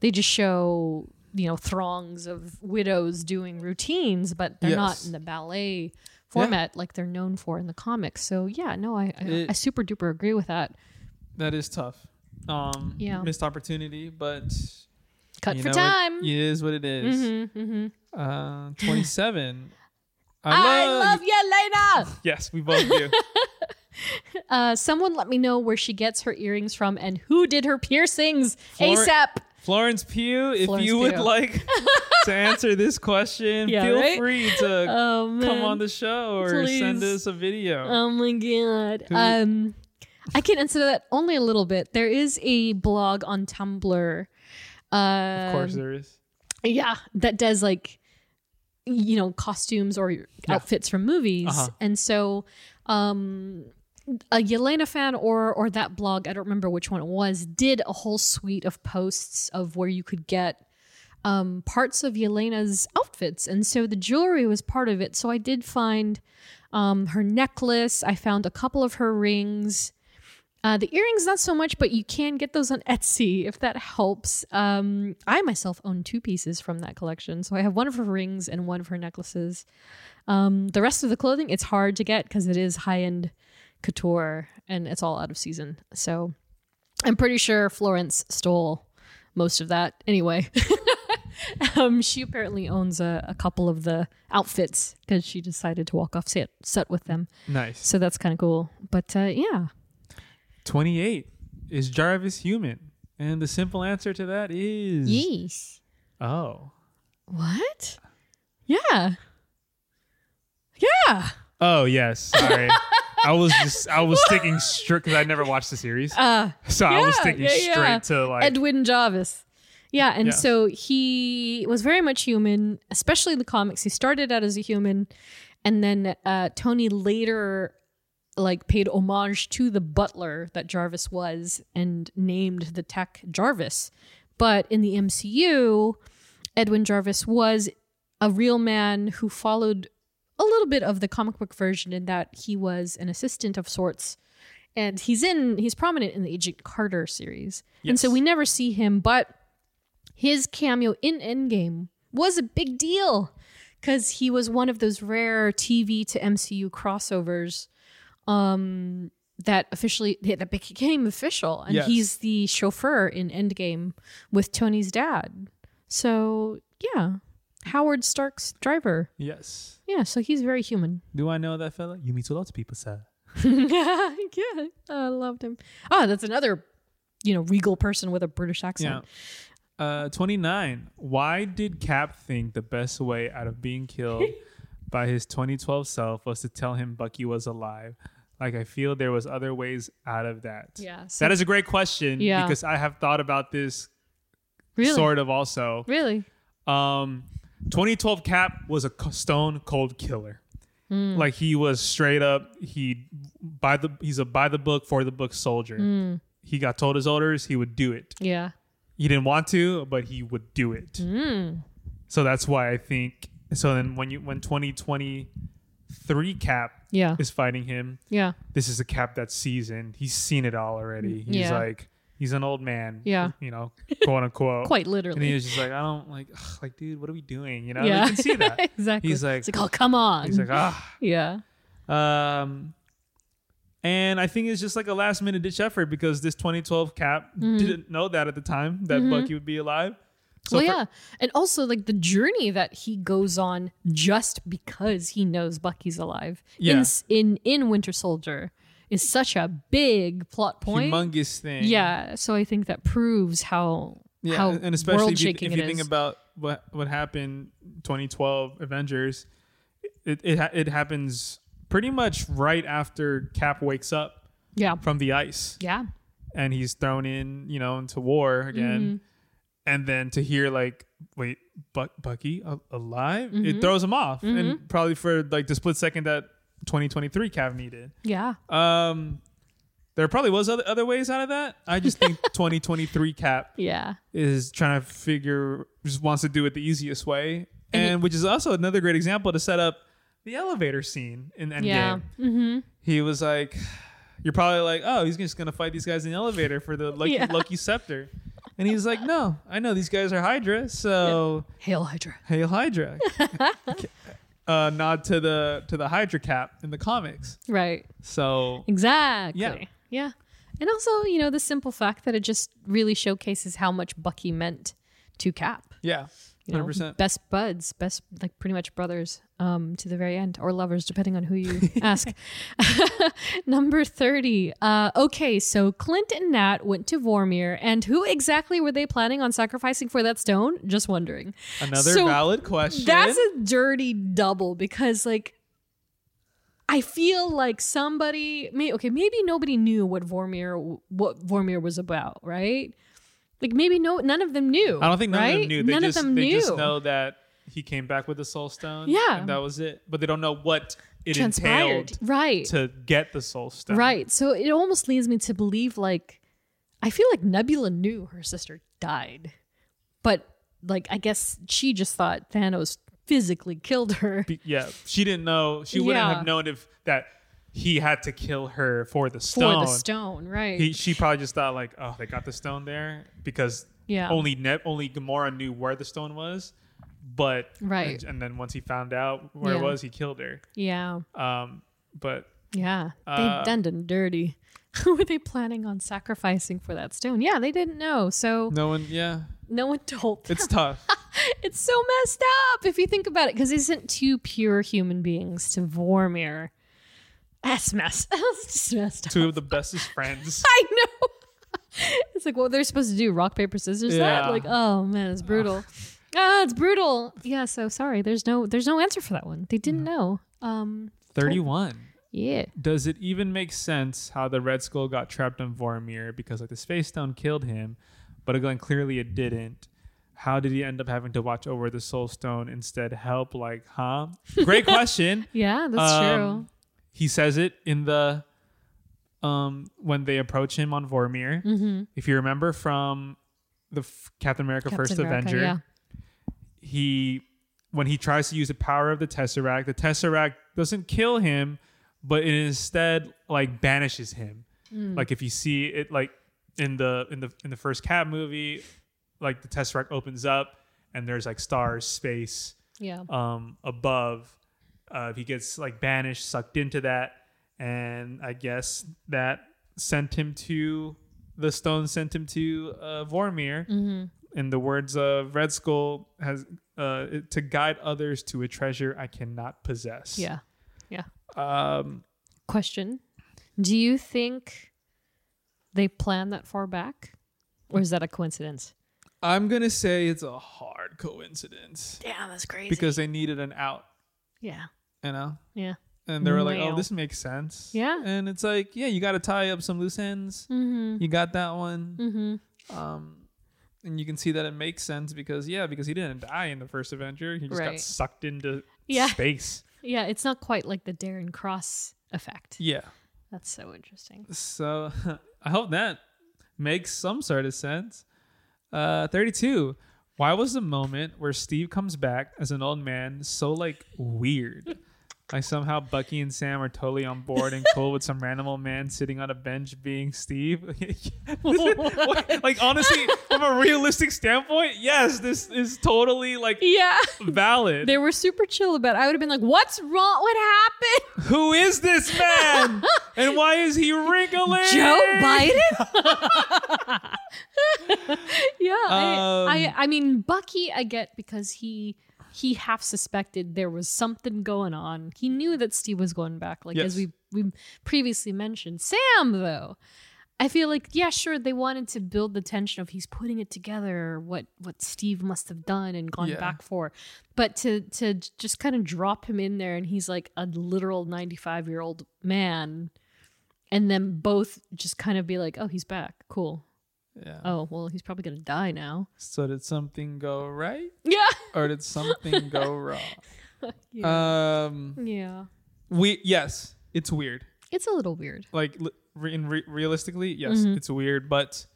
They just show you know throngs of widows doing routines, but they're not in the ballet format like they're known for in the comics. So yeah, no, I I, It- I super duper agree with that. That is tough. Um, Yeah. Missed opportunity, but Cut for know time. It, is what it is. Mm-hmm, Uh, 27. *laughs* I love you, Lena. *laughs* Yes, we both do. *laughs* Uh, someone let me know where she gets her earrings from and who did her piercings Flor- ASAP. Florence Pugh, if Florence you would like to answer this question, Yeah, feel right? free to Oh come on the show or send us a video. Oh my god. Um I can answer that only a little bit. There is a blog on Tumblr. Uh of course, there is. yeah, that does like you know, costumes or outfits from movies. Uh-huh. And so um a Yelena fan or or that blog, I don't remember which one it was, did a whole suite of posts of where you could get um, parts of Yelena's outfits, and so the jewelry was part of it. So I did find um, her necklace. I found a couple of her rings. Uh, the earrings, not so much, but you can get those on Etsy if that helps. Um, I myself own two pieces from that collection, so I have one of her rings and one of her necklaces. Um, the rest of the clothing, it's hard to get because it is high end couture and it's all out of season. So I'm pretty sure Florence stole most of that anyway. *laughs* um, she apparently owns a, a couple of the outfits because she decided to walk off set, set with them. Nice. So that's kind of cool. But uh, yeah, 28. Is Jarvis human? And the simple answer to that is yes. oh. What? Yeah. Yeah. Oh yes, sorry. I was just I was sticking straight because I never watched the series, Uh, so I was yeah, sticking yeah, straight yeah. to like Edwin Jarvis. Yeah, and Yeah. so he was very much human, especially in the comics. He started out as a human, and then uh, Tony later like paid homage to the butler that Jarvis was and named the tech Jarvis. But in the MCU, Edwin Jarvis was a real man who followed a little bit of the comic book version in that he was an assistant of sorts and he's in he's prominent in the Agent Carter series. And so we never see him, but his cameo in Endgame was a big deal because he was one of those rare TV to MCU crossovers um, that officially that became official, and Yes. he's the chauffeur in Endgame with Tony's dad. So yeah, Howard Stark's driver. yes. Yeah, so he's very human. Do I know that fella? You meet a lot of people, sir. yeah, *laughs* yeah. I loved him. Oh, that's another, you know, regal person with a British accent. Yeah. Uh, 29. Why did Cap think the best way out of being killed *laughs* by his 2012 self was to tell him Bucky was alive? Like, I feel there was other ways out of that. Yeah, so- that is a great question Yeah. because I have thought about this Really? sort of also. Really? Um, 2012 Cap was a stone cold killer. Hmm. Like he was straight up. He by the he's a by the book for the book soldier. Hmm. He got told his orders. He would do it. Yeah. He didn't want to, but he would do it. Hmm. So that's why I think. So then when you when 2023 Cap Yeah. is fighting him, Yeah. this is a Cap that's seasoned. He's seen it all already. He's Yeah. like he's an old man. Yeah. you know, quote unquote. *laughs* Quite literally. And he literally. was just like, I don't like, ugh, like, dude, what are we doing? You know, yeah. you can see that. *laughs* exactly. He's like, it's like, oh, come on. he's like, ah, yeah. um, and I think it's just like a last minute ditch effort because this 2012 Cap didn't know that at the time that Bucky would be alive. So well, for- yeah. And also, like, the journey that he goes on just because he knows Bucky's alive Yeah. in, in, in Winter Soldier is such a big plot point. humongous thing. Yeah, so I think that proves how yeah, how and especially if you, if you think about what what happened 2012 Avengers, it it, it happens pretty much right after Cap wakes up yeah, from the ice yeah, and he's thrown in, you know, into war again. Mm-hmm. And then to hear like, wait, Buck, Bucky alive? Mm-hmm. It throws him off, and probably for like the split second that 2023 Cap needed. yeah, Um, there probably was other other ways out of that. I just think *laughs* 2023 Cap yeah, is trying to figure, just wants to do it the easiest way, And and, it- which is also another great example to set up the elevator scene in Endgame. yeah. Mm-hmm. He was like, *sighs* "You're probably like, oh, he's just gonna fight these guys in the elevator for the lucky, *laughs* Yeah. lucky scepter," and he's like, "No, I know these guys are Hydra, so Hail Hydra. hail Hydra." *laughs* uh, nod to the to the Hydra cap in the comics. Right. So Exactly. Yeah. Yeah. And also, you know, the simple fact that it just really showcases how much Bucky meant to Cap. yeah, You know, hundred percent. best buds, best like pretty much brothers, um, to the very end, or lovers, depending on who you *laughs* ask. *laughs* Number thirty. Uh, okay, so Clint and Nat went to Vormir, and who exactly were they planning on sacrificing for that stone? Just wondering. Another So, valid question. That's a dirty double because like I feel like somebody may okay, maybe nobody knew what Vormir what Vormir was about, right? Like maybe no none of them knew. I don't think none right? of them knew. They none just of them they knew. just know that he came back with the Soul Stone. Yeah. and that was it. But they don't know what it transpired. entailed Right. to get the Soul Stone. right. So it almost leads me to believe like I feel like Nebula knew her sister died. But like I guess she just thought Thanos physically killed her. Be- yeah, she didn't know. She wouldn't Yeah. have known if that he had to kill her for the stone. for the stone, right? He, she probably just thought like, oh, they got the stone there because Yeah. only ne- only Gamora knew where the stone was, but Right. and, and then once he found out where Yeah. it was, he killed her. yeah. Um, but Yeah, Uh, they done done dirty. *laughs* Who were they planning on sacrificing for that stone? Yeah, they didn't know, so no one, yeah, no one told. Them. it's tough. *laughs* It's so messed up if you think about it, because they sent two pure human beings to Vormir. That's messed. *laughs* That's just messed up. Two of the bestest friends. I know. it's like what they're supposed to do: rock paper scissors. That Yeah. like, oh man, it's brutal. Ah, it's brutal. Yeah. So sorry. There's no. There's no answer for that one. They didn't know. Um. Thirty-one. Yeah. Does it even make sense how the Red Skull got trapped on Vormir because like the Space Stone killed him, but again clearly it didn't? How did he end up having to watch over the Soul Stone instead? Help, like, huh? Great *laughs* question. Yeah. That's Um, true. He says it in the um when they approach him on Vormir. Mm-hmm. If you remember from the f- Captain America First America, Avenger, yeah. He when he tries to use the power of the Tesseract, the Tesseract doesn't kill him, but it instead like banishes him. Mm. Like if you see it like in the in the in the first Cap movie, like the Tesseract opens up and there's like stars, space, Yeah. um, above. Uh, he gets like banished, sucked into that, and I guess that sent him to the stone. Sent him to uh, Vormir. Mm-hmm. In the words of Red Skull, has uh, to guide others to a treasure I cannot possess. Yeah. Yeah. Um, Question. Do you think they planned that far back? Or is that a coincidence? I'm gonna say it's a hard coincidence Damn, that's crazy. because they needed an out. yeah. You know. Yeah. And they were like, Wow. "Oh, this makes sense." Yeah. And it's like, yeah, you got to tie up some loose ends. Mm-hmm. You got that one. Mm-hmm. Um, and you can see that it makes sense because yeah, because he didn't die in the first Avenger. He just got sucked into Yeah. space. Yeah, it's not quite like the Darren Cross effect. Yeah. That's so interesting. So *laughs* I hope that makes some sort of sense. Uh, 32. Why was the moment where Steve comes back as an old man so like weird? *laughs* Like somehow Bucky and Sam are totally on board and cool with some random old man sitting on a bench being Steve. *laughs* Like honestly, from a realistic standpoint, yes, this is totally like Yeah. valid. They were super chill about it. I would have been like, what's wrong? What happened? Who is this man? *laughs* and why is he wriggling? Joe Biden? *laughs* yeah. I, Um, I I mean Bucky I get because he he half suspected there was something going on. He knew that Steve was going back, like as we we previously mentioned. Sam, though, I feel like yeah, sure, they wanted to build the tension of he's putting it together, what what Steve must have done and gone Yeah. back for, but to to just kind of drop him in there and he's like a literal ninety five year old man, and then both just kind of be like, oh, he's back, cool. Yeah. Oh well, he's probably gonna die now. So did something go right Yeah. or did something go *laughs* wrong? Yeah. Um, yeah. we yes, it's weird. It's a little weird. Like re- in re- realistically, yes, Mm-hmm. it's weird. But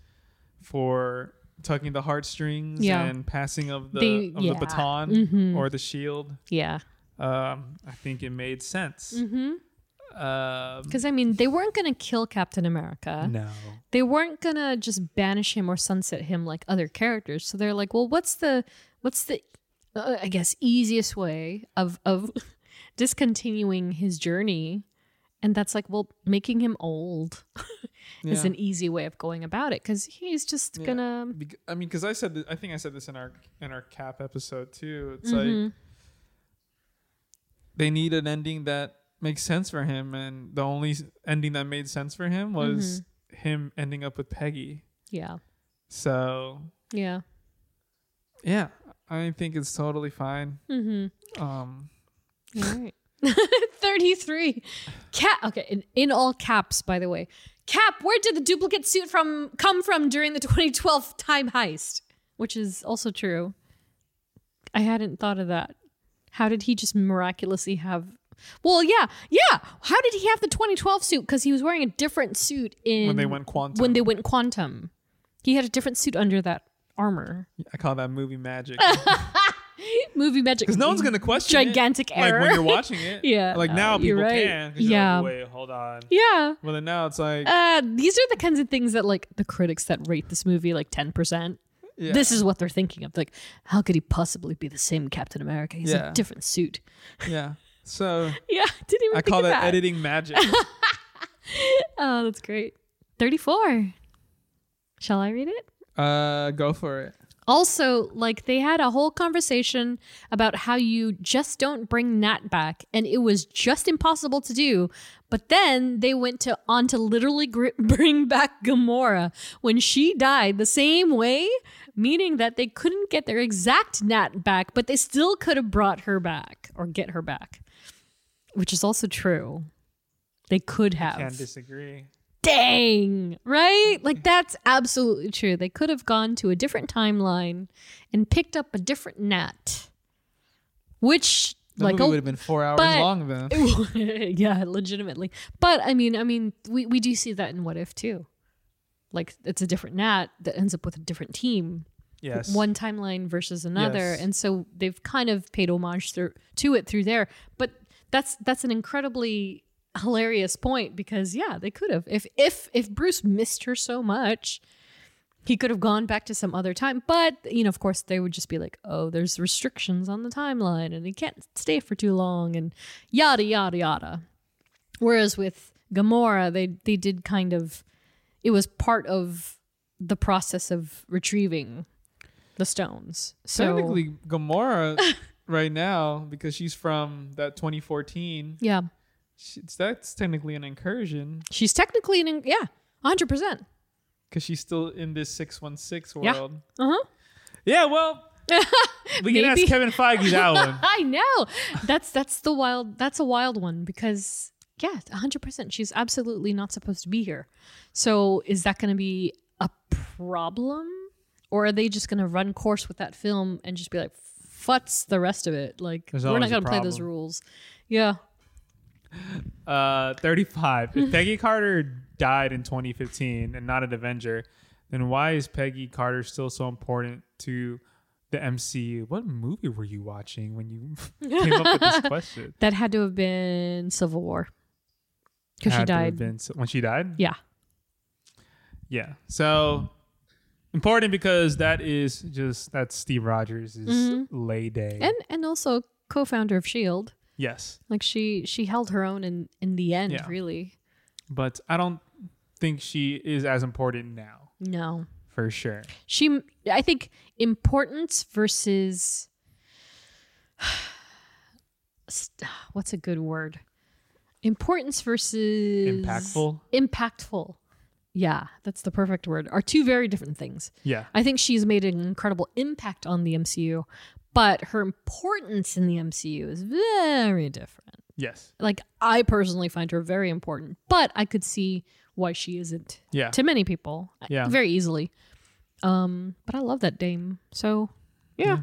for tugging the heartstrings Yeah. and passing of the They- of yeah. the baton Mhm. or the shield, Yeah. um, I think it made sense. Um, Because I mean, they weren't gonna kill Captain America. no, They weren't gonna just banish him or sunset him like other characters. So they're like, well, what's the what's the uh, I guess easiest way of of *laughs* discontinuing his journey? And that's like, well, making him old *laughs* is Yeah. an easy way of going about it because he's just Yeah. gonna. I mean, because I said, th- I think I said this in our in our cap episode too. It's Mm-hmm. like they need an ending that makes sense for him, and the only ending that made sense for him was Mm-hmm. him ending up with Peggy. Yeah. So Yeah. yeah, I think it's totally fine. Mm-hmm. Um, All right. *laughs* 33. Cap. Okay. In, in all caps, by the way. Cap, where did the duplicate suit from come from during the 2012 time heist? Which is also true. I hadn't thought of that. How did he just miraculously have. Well, yeah. Yeah. How did he have the 2012 suit? Because he was wearing a different suit in. when they went quantum, When they went quantum. He had a different suit under that armor. I call that movie magic *laughs* Movie magic. because no one's gonna question it, Gigantic like error. when you're watching it. *laughs* Yeah, like no, now people right. can. Yeah. like, wait, hold on. Yeah. Well, then now it's like Uh, these are the kinds of things that like the critics that rate this movie like 10%. yeah. This is what they're thinking of. Like, how could he possibly be the same Captain America? He's Yeah. a different suit. yeah. *laughs* So *laughs* Yeah, didn't even I think call that that. editing magic. *laughs* Oh, that's great. 34. Shall I read it? uh, go for it. Also, like they had a whole conversation about how you just don't bring Nat back, and it was just impossible to do. But then they went to on to literally gr- *laughs* bring back Gamora when she died the same way, meaning that they couldn't get their exact Nat back, but they still could have brought her back or get her back, which is also true. They could have. Can't disagree. Dang, right? Like that's absolutely true. They could have gone to a different timeline and picked up a different Nat, which The like movie would have been four hours but- long then. *laughs* yeah, legitimately. But I mean, I mean, we we do see that in What If too. Like it's a different Nat that ends up with a different team, Yes. one timeline versus another, Yes. and so they've kind of paid homage through to it through there. But that's that's an incredibly hilarious point because yeah, they could have if if if Bruce missed her so much. He could have gone back to some other time, but you know, of course, they would just be like, "Oh, there's restrictions on the timeline, and he can't stay for too long," and yada yada yada. Whereas with Gamora, they they did kind of, it was part of the process of retrieving the stones. So Technically, Gamora *laughs* right now because she's from that 2014. yeah, She, that's technically an incursion she's technically an yeah, hundred percent. because she's still in this 616 Yeah. world. Uh huh. Yeah. Well, *laughs* we can ask Kevin Feige that *laughs* one. I know. That's that's the wild. That's a wild one because yeah, hundred percent. She's absolutely not supposed to be here. So is that going to be a problem, or are they just going to run course with that film and just be like, "Futz the rest of it"? Like There's we're not going to play those rules. Yeah. *laughs* Uh, 35. If Peggy Carter died in 2015 and not an Avenger, then why is Peggy Carter still so important to the MCU? What movie were you watching when you *laughs* came up with this *laughs* question? That had to have been Civil War because she Had to have died. been- when she died? Yeah. Yeah. So important because that is just that's Steve Rogers' lay day. Mm-hmm. and and also co-founder of Shield. yes. Like she she held her own in in the end. Yeah. Really. But I don't think she is as important now, No. for sure. she i think importance versus *sighs* what's a good word Importance versus Impactful? Impactful. Yeah, that's the perfect word. Are two very different things. Yeah. I think she's made an incredible impact on the MCU, but her importance in the MCU is very different. Yes. Like I personally find her very important, but I could see why she isn't Yeah. to many people Yeah. very easily. Um, but I love that dame. So yeah,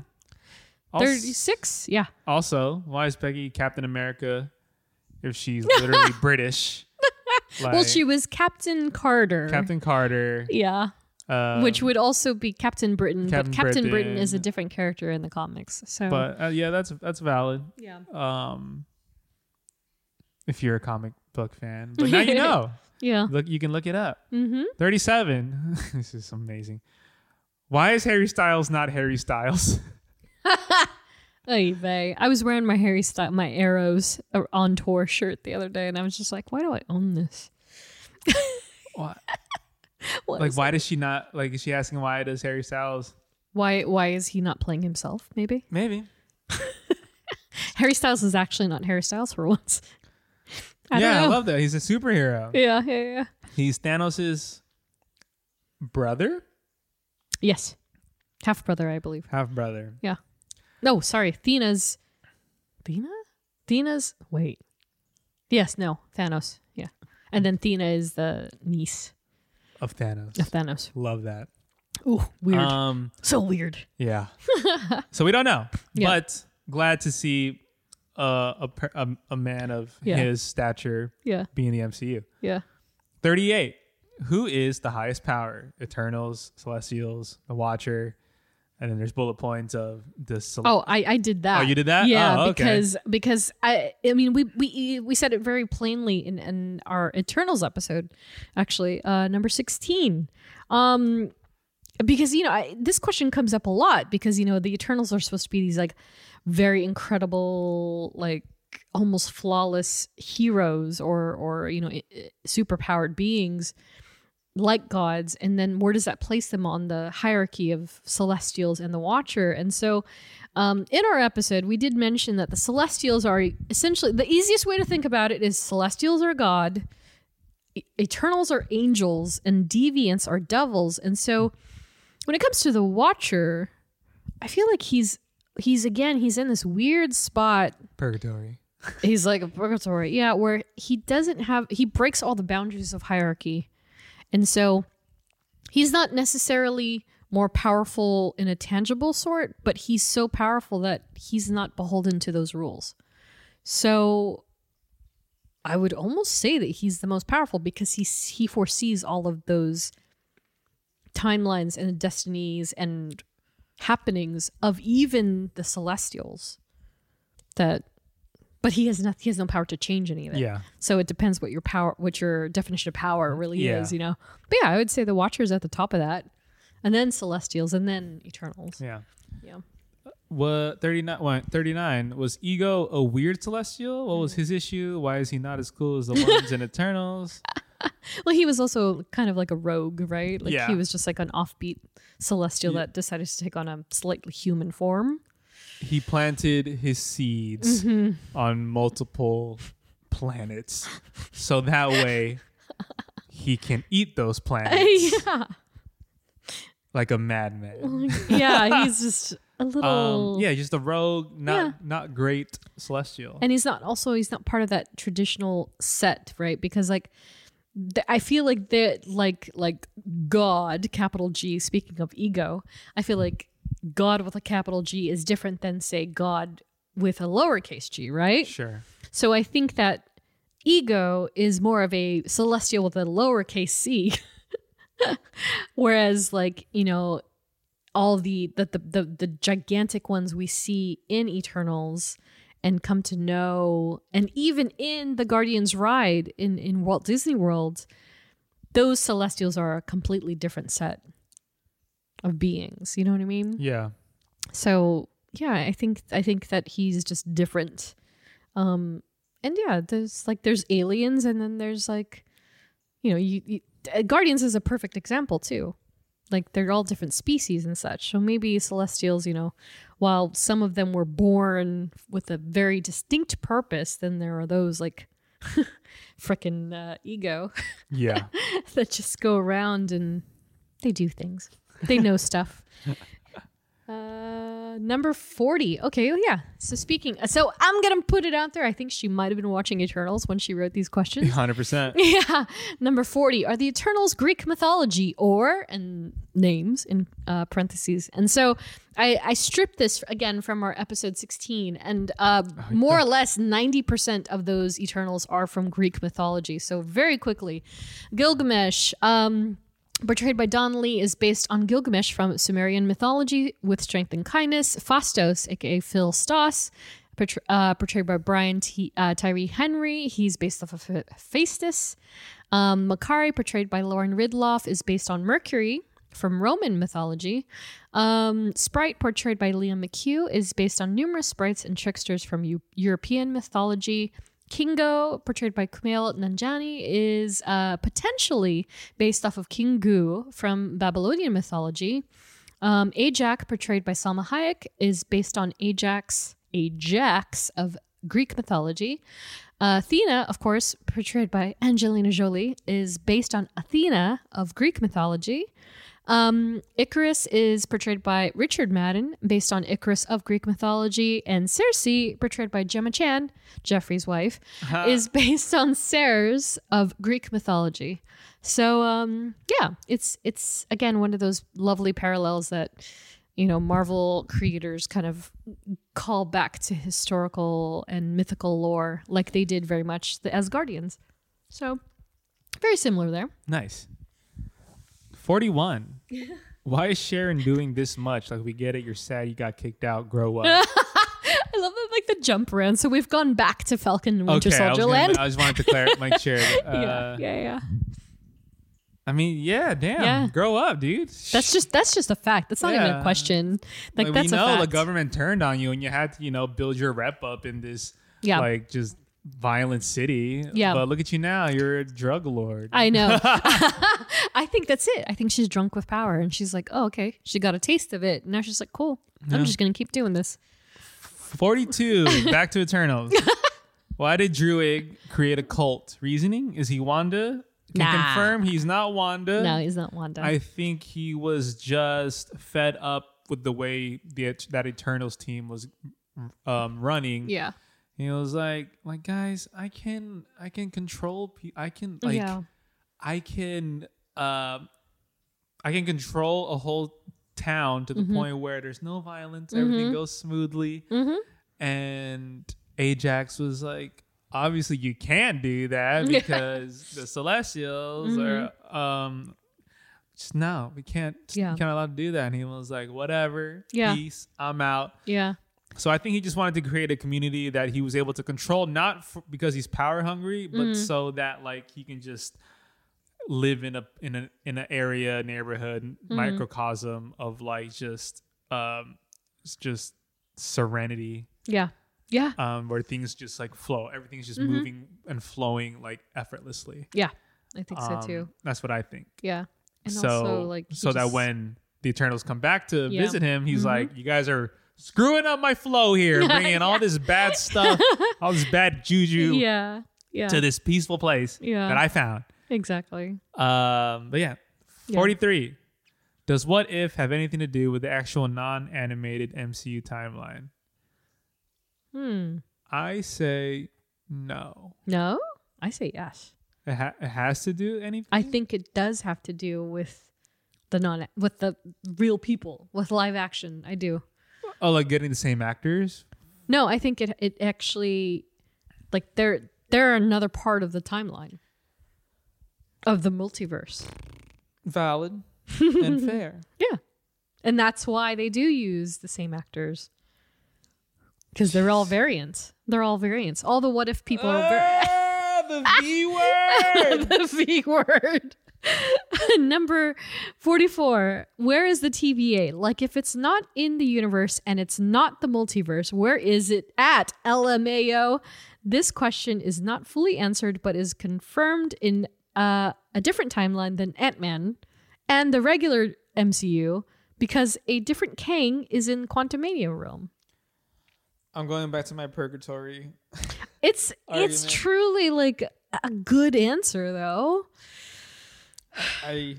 Also, thirty six. Yeah, also, why is Peggy Captain America if she's literally *laughs* British? Well, she was Captain Carter. Captain Carter. Yeah, Um, which would also be Captain Britain, Captain but Captain Britain. is a different character in the comics. So But uh, yeah, that's that's valid. yeah, Um, if you're a comic book fan, but now you *laughs* know. yeah. Look, you can look it up. Mm-hmm. 37. *laughs* this is amazing. Why is Harry Styles not Harry Styles? *laughs* Oy vey. I was wearing my Harry Styles, my Arrows uh, on tour shirt the other day, and I was just like, why do I own this? *laughs* What? What like, why does she not? Like, is she asking why does Harry Styles? Why why is he not playing himself? Maybe *laughs* Maybe. Harry Styles is actually not Harry Styles for once. *laughs* I yeah, I love that. He's a superhero. yeah, yeah, yeah. He's Thanos' brother, Yes, half brother, I believe. half brother. Yeah. No, sorry, Thena's. Thena? Thena's. Wait. Yes, no, Thanos. Yeah, and then Thena is the niece of Thanos. of Thanos. Love that. Ooh, weird. Um, so weird. yeah. *laughs* so we don't know, Yeah. but glad to see uh, a, a a man of Yeah. his stature Yeah, be in the MCU. yeah. Thirty-eight. Who is the highest power? Eternals, Celestials, the Watcher, and then there's bullet points of the. Oh, I, I did that. Oh, you did that? Yeah, Oh, okay. because because I I mean we we we said it very plainly in, in our Eternals episode, actually, uh, number sixteen. Um, because you know I, this question comes up a lot because you know the Eternals are supposed to be these like very incredible like almost flawless heroes or or you know superpowered beings like gods and then where does that place them on the hierarchy of celestials and the watcher? And so um, in our episode we did mention that the celestials are essentially the easiest way to think about it is celestials are god eternals are angels and deviants are devils. And so when it comes to the watcher i feel like he's he's again he's in this weird spot. Purgatory. he's like a purgatory yeah where he doesn't have he breaks all the boundaries of hierarchy and so he's not necessarily more powerful in a tangible sort but he's so powerful that he's not beholden to those rules. So i would almost say that he's the most powerful because he he foresees all of those timelines and destinies and happenings of even the celestials that but he has not he has no power to change any of it Yeah. so it depends what your power what your definition of power really Yeah. is you know but yeah i would say the watcher's at the top of that and then celestials and then eternals Yeah. yeah What 39 what, 39 was ego a weird celestial? What was mm. his issue? Why is he not as cool as the ones in *laughs* Eternals? *laughs* well he was also kind of like a rogue right like Yeah. he was just like an offbeat celestial that decided to take on a slightly human form He planted his seeds on multiple planets. So that way he can eat those planets *laughs* yeah like a madman. yeah he's *laughs* just a little Um, yeah, just a rogue, not Yeah. not great celestial. and he's not also he's not part of that traditional set right because like i feel like that like like god capital g speaking of ego i feel like god with a capital g is different than say god with a lowercase g right sure. so i think that ego is more of a celestial with a lowercase c *laughs* whereas like you know all the the, the the the gigantic ones we see in eternals and come to know and even in the guardians ride in in walt disney world those celestials are a completely different set of beings you know what i mean Yeah. so yeah i think i think that he's just different um and yeah there's like there's aliens and then there's like you know you, you uh, guardians is a perfect example too like they're all different species and such so maybe celestials you know while some of them were born with a very distinct purpose then there are those like *laughs* frickin' uh, ego Yeah. *laughs* that just go around and they do things. They know stuff. Uh, number 40. Okay, well, yeah. So speaking, so I'm going to put it out there. I think she might have been watching Eternals when she wrote these questions. *laughs* 100%. *laughs* yeah. Number 40. Are the Eternals Greek mythology or, and names in uh, parentheses. And so I, I stripped this again from our episode 16, and uh, more or less 90% of those Eternals are from Greek mythology. So very quickly, Gilgamesh. Um, portrayed by Don Lee, is based on Gilgamesh from Sumerian mythology with strength and kindness. Phastos, aka Phil Stoss, portray- uh, portrayed by Brian T- uh, Tyree Henry, he's based off of Hephaestus. Um, Makkari, portrayed by Lauren Ridloff, is based on Mercury from Roman mythology. Um, Sprite, portrayed by Liam McHugh, is based on numerous sprites and tricksters from Eu- European mythology. Kingo, portrayed by Kumail Nanjiani, is uh, potentially based off of Kingu from Babylonian mythology. Um, Ajax, portrayed by Salma Hayek, is based on Ajax, Ajax of Greek mythology. Uh, Athena, of course, portrayed by Angelina Jolie, is based on Athena of Greek mythology. Um, Icarus is portrayed by Richard Madden, based on Icarus of Greek mythology, and Sersi, portrayed by Gemma Chan, Geoffrey's wife, is *laughs* based on Ceres of Greek mythology. So, um, yeah, it's it's again one of those lovely parallels that you know Marvel creators kind of call back to historical and mythical lore, like they did very much the Asgardians. So, very similar there. Nice. 41. *laughs* Why is Sharon doing this much? Like, we get it. You're sad. You got kicked out. Grow up. *laughs* I love that, like the jump around. So we've gone back to Falcon and Winter okay, I, Soldier gonna- Land. I just wanted to clarify, make sure. *laughs* Uh, yeah, yeah, yeah. I mean, yeah, damn. Yeah. Grow up, dude. That's just that's just a fact. That's not even a question. Like, Like, that's we a know the government turned on you and you had to, you know, build your rep up in this, Yeah. like, just violent city. Yeah. But look at you now. You're a drug lord. I know. *laughs* *laughs* I think that's it. I think she's drunk with power, and she's like, "Oh, okay." She got a taste of it. Now she's like, "Cool. I'm just gonna keep doing this." 42. *laughs* Back to Eternals. Why did Druig create a cult? Reasoning? Is he Wanda? Can Nah. confirm he's not Wanda. No, he's not Wanda. I think he was just fed up with the way the that Eternals team was um, running. yeah. He was like, like guys, I can I can control pe- I can like yeah. I can um I can control a whole town to the Mm-hmm. point where there's no violence, everything goes smoothly. Mm-hmm. And Ajax was like, obviously you can't do that *laughs* because the Celestials are um just no, we can't Yeah. we can't allow to do that. And he was like, whatever, Yeah. peace, I'm out. Yeah. So I think he just wanted to create a community that he was able to control, not f because he's power hungry, but Mm-hmm. so that like he can just live in a in a in an area neighborhood Mm-hmm. microcosm of like just um just serenity Yeah. Yeah. um where things just like flow everything's just Mm-hmm. moving and flowing like effortlessly Yeah. I think so Um, too. that's what i think Yeah. And so also like so that when the Eternals come back to Yeah. Mm-hmm. visit him, he's like, "You guys are screwing up my flow here, *laughs* bringing all this bad *laughs* stuff, all this bad juju yeah. Yeah. to this peaceful place Yeah. that I found." exactly. Um, but yeah, Yeah. forty-three. Does What If have anything to do with the actual non-animated MCU timeline? Hmm. I say no. No, I say yes. It, ha- it has to do anything. I think it does have to do with the non with the real people with live action. I do. Oh, like getting the same actors. No, I think it it actually like they're they're another part of the timeline of the multiverse. Valid *laughs* and fair. Yeah. And that's why they do use the same actors. Because they're all variants. They're all variants. All the what if people are var- Ah, the V *laughs* word. the V word. *laughs* Number 44. Where is the TVA? Like, if it's not in the universe and it's not the multiverse, where is it at? LMAO. This question is not fully answered, but is confirmed in uh, a different timeline than Ant Man and the regular MCU because a different Kang is in Quantumania realm. I'm going back to my purgatory. It's *laughs* it's truly like a good answer though. I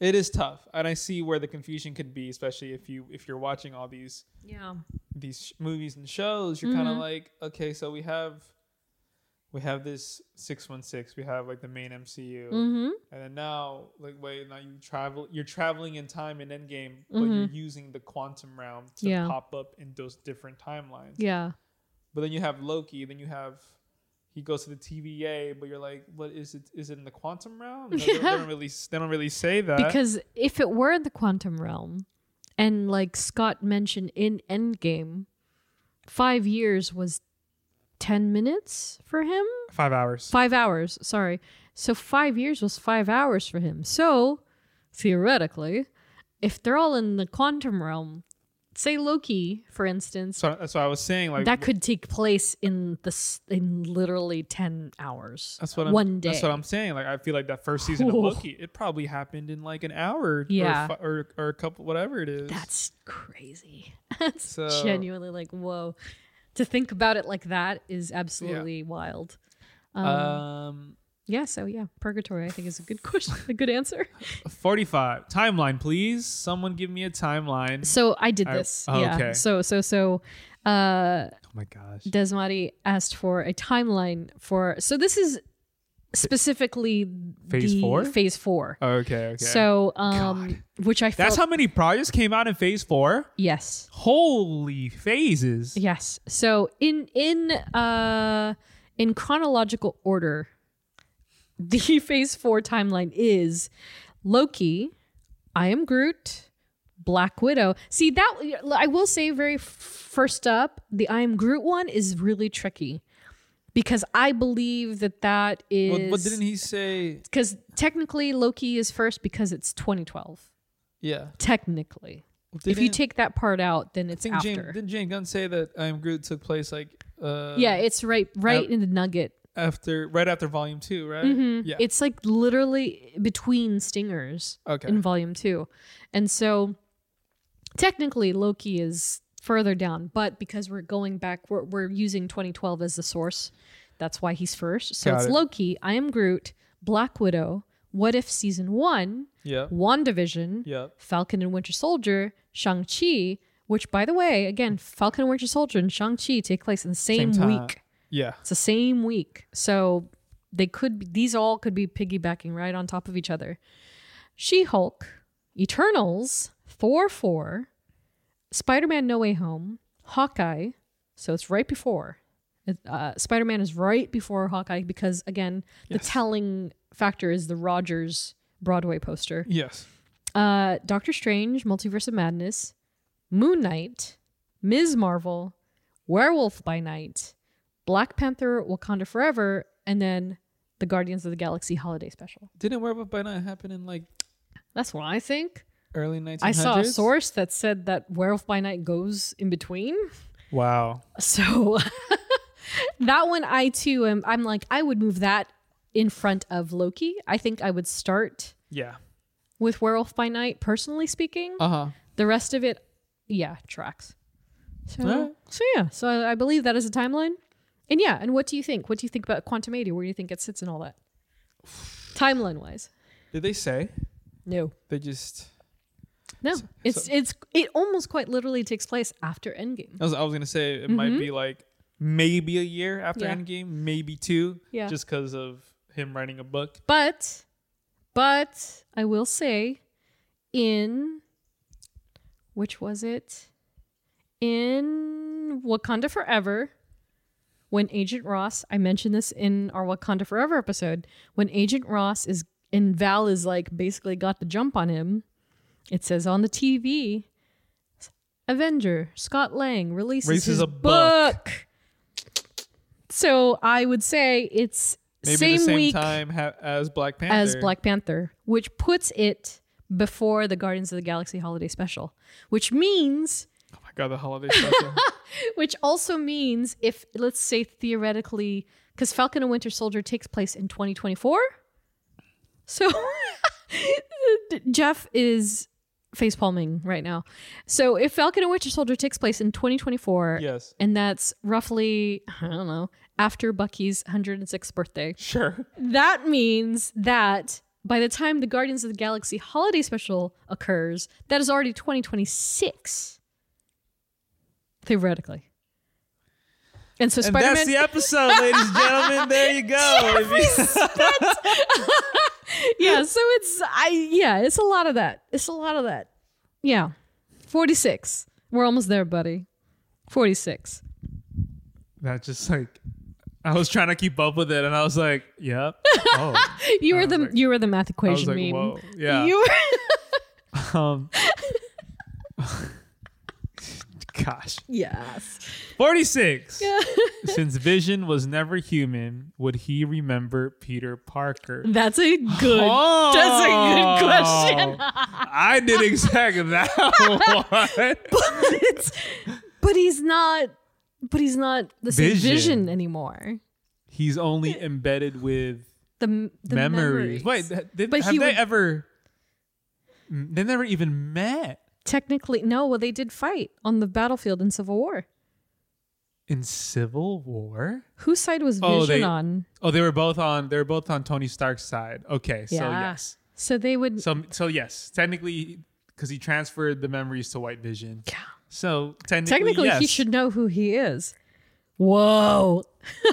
it is tough, and I see where the confusion could be, especially if you if you're watching all these Yeah. these sh- movies and shows. You're kind of like, okay, so we have we have this six one six. We have like the main MCU, Mm-hmm. and then now like wait, now you travel. You're traveling in time in Endgame, but Mhm. you're using the quantum realm to Yeah. pop up in those different timelines. Yeah. But then you have Loki. Then you have he goes to the TVA, but you're like, what is it? Is it in the quantum realm? No, *laughs* they, don't- they don't really. They don't really say that. Because if it were in the quantum realm, and like Scott mentioned in Endgame, five years was 10 minutes for him? five hours. Five hours, sorry. So five years was five hours for him. So theoretically, if they're all in the quantum realm, say Loki, for instance, So that's what I was saying. Like that could take place in the in literally 10 hours. That's what I'm, one day. That's what I'm saying. Like I feel like that first season of Loki, it probably happened in like an hour, Yeah. or, or or a couple, whatever it is. That's crazy. *laughs* That's So- genuinely like whoa. To think about it like that is absolutely wild. Um, um, yeah. So yeah, purgatory I think is a good *laughs* question, a good answer. 45 timeline, please. Someone give me a timeline. So I did I- this. oh, yeah. okay. So so so. Uh, oh my gosh. Desmari asked for a timeline for. So this is specifically Phase four? Phase four. Okay, okay. So um, which I felt that's how many projects came out in Phase Four. yes. Holy phases! Yes. So in in uh in chronological order, the *laughs* phase 4 timeline is Loki, I am Groot, Black Widow. See that I will say very first up, the I am Groot one is really tricky because I believe that that is What, what didn't he say? cuz technically Loki is first because it's 2012. Yeah. Technically. if you take that part out, then it's after. Jane, didn't James Gunn say that I Am Groot took place like uh yeah, it's right right in the nugget after right after Volume Two, right? Mhm. Yeah. It's like literally between stingers Okay. in volume two. And so technically Loki is further down, but because we're going back, we're, we're using 2012 as the source. That's why he's first. So Got it's it. Loki, I Am Groot, Black Widow, What If Season 1, yeah. WandaVision, Yeah. Falcon and Winter Soldier, Shang-Chi, which by the way, again, Falcon and Winter Soldier and Shang-Chi take place in the same, Same week. Yeah. It's the same week. So they could be, these all could be piggybacking right on top of each other. She-Hulk, Eternals, Thor 4, Spider-Man No Way Home, Hawkeye. So it's right before. Uh, Spider-Man is right before Hawkeye because again, the telling factor is the Rogers Broadway poster. Yes. Uh, Doctor Strange, Multiverse of Madness, Moon Knight, Ms. Marvel, Werewolf by Night, Black Panther, Wakanda Forever, and then the Guardians of the Galaxy Holiday Special. Didn't Werewolf by Night happen in like That's what I think. early 1900s? I saw a source that said that Werewolf by Night goes in between. Wow. So *laughs* that one, I too am. I'm like, I would move that in front of Loki. I think I would start Yeah. with Werewolf by Night, personally speaking. Uh huh. The rest of it, yeah, tracks. So, so yeah, so I, I believe that is a timeline. And yeah, and what do you think? What do you think about Quantumania? Where do you think it sits and all that? Timeline wise, Did they say no, they just? no. it's it's it almost quite literally takes place after Endgame. I was, I was gonna say it might be like maybe a year after Mm-hmm. Yeah. Endgame, maybe two. Yeah. Just because of him writing a book. But, but I will say, in which was it? In Wakanda Forever, when Agent Ross, I mentioned this in our Wakanda Forever episode, when Agent Ross is and Val is like basically got the jump on him. It says on the TV, Avenger Scott Lang releases, Releases his a book. book. So I would say it's Maybe same, the same week time ha- as Black Panther. as Black Panther, which puts it before the Guardians of the Galaxy holiday special, which means God, the holiday special. *laughs* which also means if let's say theoretically cuz Falcon and Winter Soldier takes place in 2024. So *laughs* Jeff is face palming right now. So if Falcon and Winter Soldier takes place in 2024, Yes. and that's roughly I don't know after Bucky's 106th birthday, Sure. that means that by the time the Guardians of the Galaxy holiday special occurs, that is already 2026. Theoretically. And so Spider that's the episode, ladies and gentlemen. *laughs* There you go. *laughs* Yeah, so it's I yeah, it's a lot of that. It's a lot of that. Yeah. 46. We're almost there, buddy. 46. that just like I was trying to keep up with it, and I was like, "Yep." *laughs* Oh, You were the like- you were the math I was equation like, meme. "Whoa, yeah." You were um, gosh, Yes. forty-six. *laughs* Since Vision was never human, would he remember Peter Parker? That's a good Oh, That's a good oh. question. *laughs* I did exactly *laughs* that one. It's- but he's not but he's not the same Vision. vision, anymore. He's only embedded with The, the memories. memories. Wait, did, But have they would- ever? They never even met technically no, well they did fight on the battlefield in Civil War. in Civil War. Whose side was Vision Oh, they- on? Oh, they were both on. They were both on Tony Stark's side. Okay, so yes, So they would so so yes, technically, because he transferred the memories to White Vision. Yeah. So technically, Technically, he should know who he is. Whoa.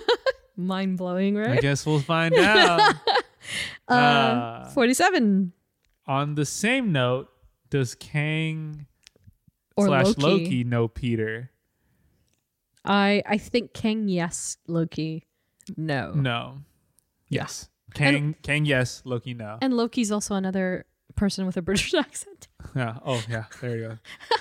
*laughs* Mind blowing, right? I guess we'll find out. *laughs* uh, 47. on the same note, does Kang Or slash Loki. Loki know Peter? I, I think Kang, yes. Loki, no. No. Yes. Kang. Kang. Yes. Loki. No. And Loki's also another person with a *laughs* British accent. Yeah. Oh yeah. There you go.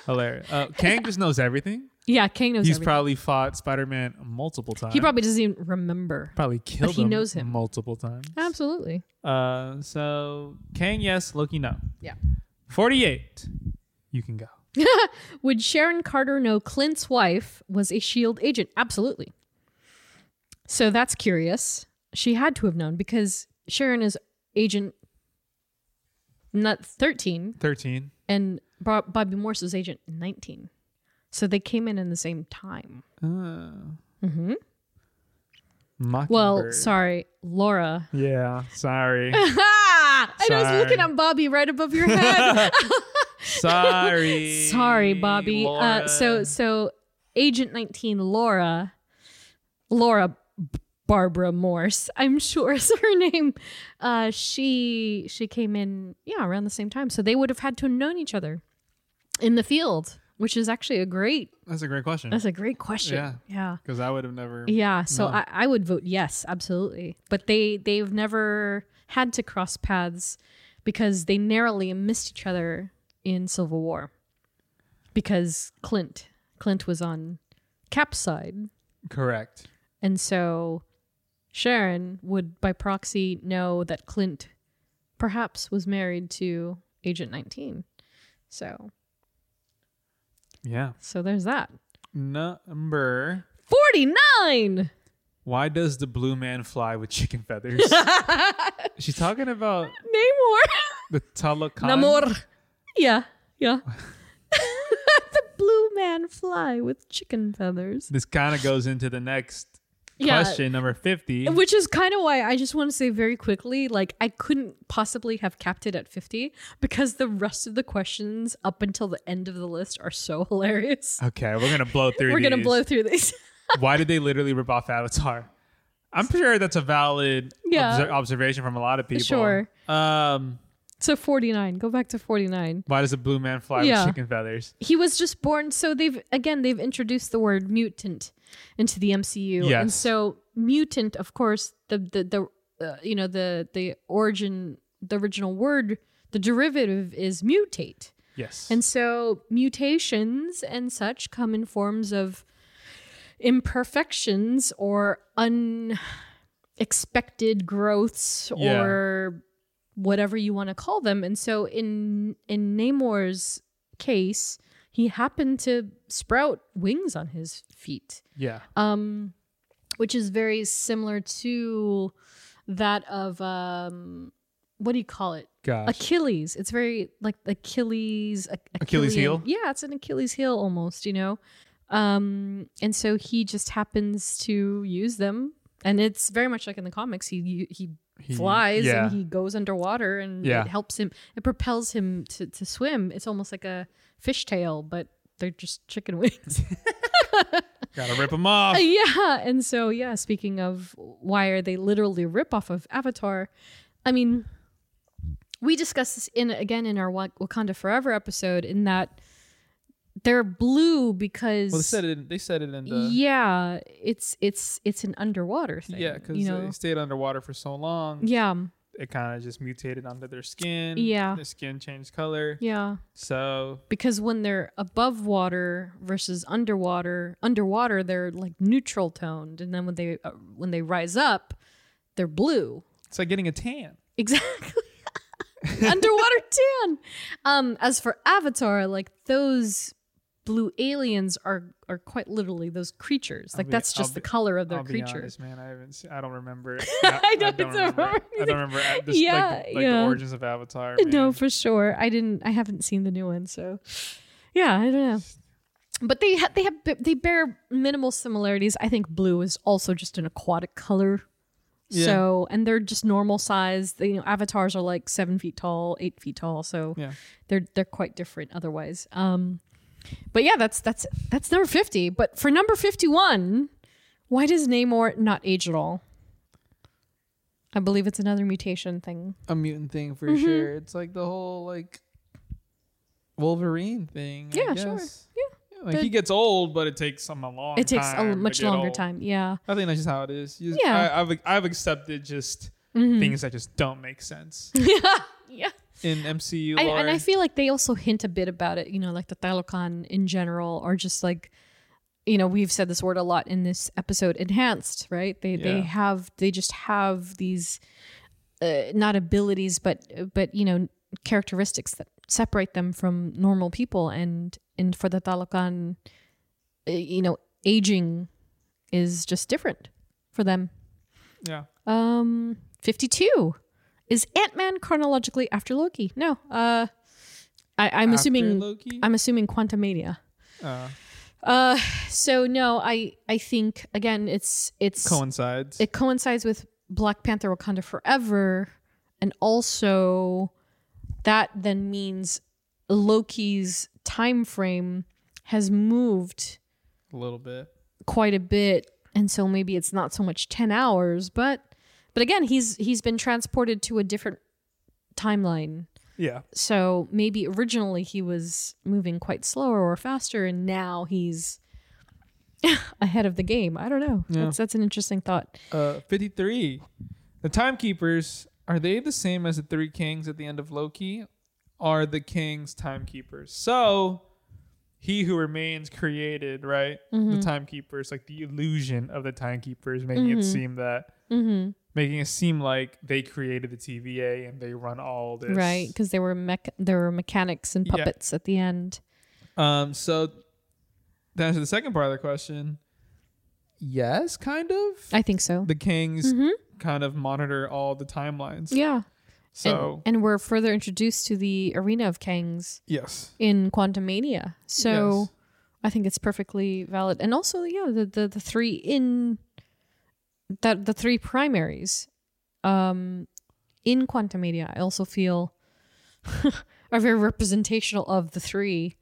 Hilarious. Uh, Kang just knows everything. Yeah, Kang knows He's everything. probably fought Spider Man multiple times. he probably doesn't even remember. probably killed he him knows him. multiple times. Absolutely. Uh, so Kang, yes, Loki, no. Yeah. Forty-eight. You can go. *laughs* Would Sharon Carter know Clint's wife was a SHIELD agent? Absolutely. So that's curious. She had to have known because Sharon is agent not 13 Thirteen. and Bo- Bobby Morse is agent 19. So they came in in the same time. Uh, Well, Mockingbird. Well, sorry, Laura. Yeah. Sorry. *laughs* Ah! I was Sorry. looking at Bobby right above your head. *laughs* *laughs* sorry. Sorry, Bobby. Uh, so so Agent 19 Laura Laura Barbara Morse, I'm sure *laughs* is her name. Uh she she came in yeah, around the same time. So they would have had to have known each other in the field, which is actually a great That's a great question. that's a great question. Yeah. Yeah. Because I would have never. Yeah, so No. I, I would vote yes, absolutely. But they they've never had to cross paths because they narrowly missed each other in Civil War. Because Clint Clint was on Cap's side, Correct. and so Sharon would by proxy know that Clint perhaps was married to Agent 19. So Yeah. so there's that. Number. 49. Why does the blue man fly with chicken feathers? *laughs* She's talking about Namor. the Talokan. Namor. Yeah, yeah. *laughs* *laughs* the blue man fly with chicken feathers. This kind of goes into the next Yeah. question, number 50. Which is kind of why I just want to say very quickly, like I couldn't possibly have capped it at 50 because the rest of the questions up until the end of the list are so hilarious. Okay, we're going to blow through We're gonna these. blow through these. Why did they literally rip off Avatar? I'm sure that's a valid Yeah. obser- observation from a lot of people. Sure. Um, so 49. Go back to 49. why does a blue man fly Yeah. with chicken feathers? He was just born so they've again they've introduced the word mutant into the MCU. Yes. And so mutant of course the the the uh, you know the the origin the original word the derivative is mutate. Yes. And so mutations and such come in forms of imperfections or unexpected growths Yeah. or whatever you want to call them. And so in in Namor's case, he happened to sprout wings on his feet yeah. um, which is very similar to that of um, what do you call it? Gosh. Achilles. It's very like Achilles. Ach- Achilles heel? Yeah, it's an Achilles heel almost, you know. Um, and so he just happens to use them, and it's very much like in the comics. He he, He- flies yeah. and he goes underwater, and Yeah. it helps him. It propels him to to swim. It's almost like a fishtail, but they're just chicken *laughs* wings. *laughs* Gotta rip them off. *laughs* yeah, and so yeah. Speaking of why are they literally rip off of Avatar? I mean, we discussed this in again in our Wakanda Forever episode. In that they're blue because Well, they said it. They said it in the yeah, it's it's it's an underwater thing. yeah, because you know, they stayed underwater for so long. yeah, It kind of just mutated onto their skin. Yeah. their skin changed color. yeah. So Because when they're above water versus underwater, underwater they're like neutral toned, and then when they uh, when they rise up, they're blue. it's like getting a tan. Exactly. *laughs* Underwater tan. Um, as for Avatar, like those blue aliens are are quite literally those creatures. Like be- that's I'll just the be- color of their I'll creature. honest, man. I haven't. Seen, I don't remember. *laughs* I don't don't remember. I don't *laughs* remember uh, this, Yeah, like, the, like yeah. the origins of Avatar. No, for sure. I didn't. I haven't seen the new one, so yeah, I don't know. But they ha- they have they bear minimal similarities. I think blue is also just an aquatic color. Yeah. So and they're just normal size. They, you know, avatars are like seven feet tall, eight feet tall. So Yeah. they're they're quite different otherwise. Um, but yeah, that's that's that's number fifty. But for number fifty one, why does Namor not age at all? I believe it's another mutation thing. a mutant thing for Mm-hmm. sure. It's like the whole like Wolverine thing. Yeah, sure. Yeah. Like The- he gets old, but it takes him a long. it takes a much longer old. time. Yeah. I think that's just how it is. You- Yeah. Mm-hmm. I, I've I've accepted just things that just don't make sense *laughs* yeah. Yeah. In MCU I, and I feel like they also hint a bit about it, you know, like the Talokan in general, or just like, you know, we've said this word a lot in this episode, enhanced, right? They they have they just have these uh, not abilities, but but you know characteristics that separate them from normal people, and and for the Talokan, uh, you know, aging is just different for them. yeah. Um, 52. Is Ant-Man chronologically after Loki? No. Uh I, I'm After assuming Loki? I'm assuming Quantumania. Uh, Uh so no, I I think again it's it's coincides. it coincides with Black Panther Wakanda Forever and also that then means Loki's time frame has moved a little bit. quite a bit and so maybe it's not so much 10 hours but but again he's he's been transported to a different timeline Yeah. so maybe originally he was moving quite slower or faster and now he's *laughs* ahead of the game i don't know Yeah. that's that's an interesting thought Uh, 53. The timekeepers are they the same as the three kings at the end of Loki? Are the kings timekeepers? So he who remains created, right? Mm-hmm. The timekeepers, like the illusion of the timekeepers, making it seem that, Mm-hmm. Making it seem like they created the TVA and they run all this, right because there were mech- there were mechanics and Yeah. puppets at the end Um. So to answer the second part of the question, yes, kind of. i think so the kings kind of monitor all the timelines. Mm-hmm. yeah So and, and we're further introduced to the arena of kings. yes. in Quantumania. So Yes. I think it's perfectly valid. And also, yeah, the the, the three in that the three primaries um in Quantumania, I also feel *laughs* are very representational of the three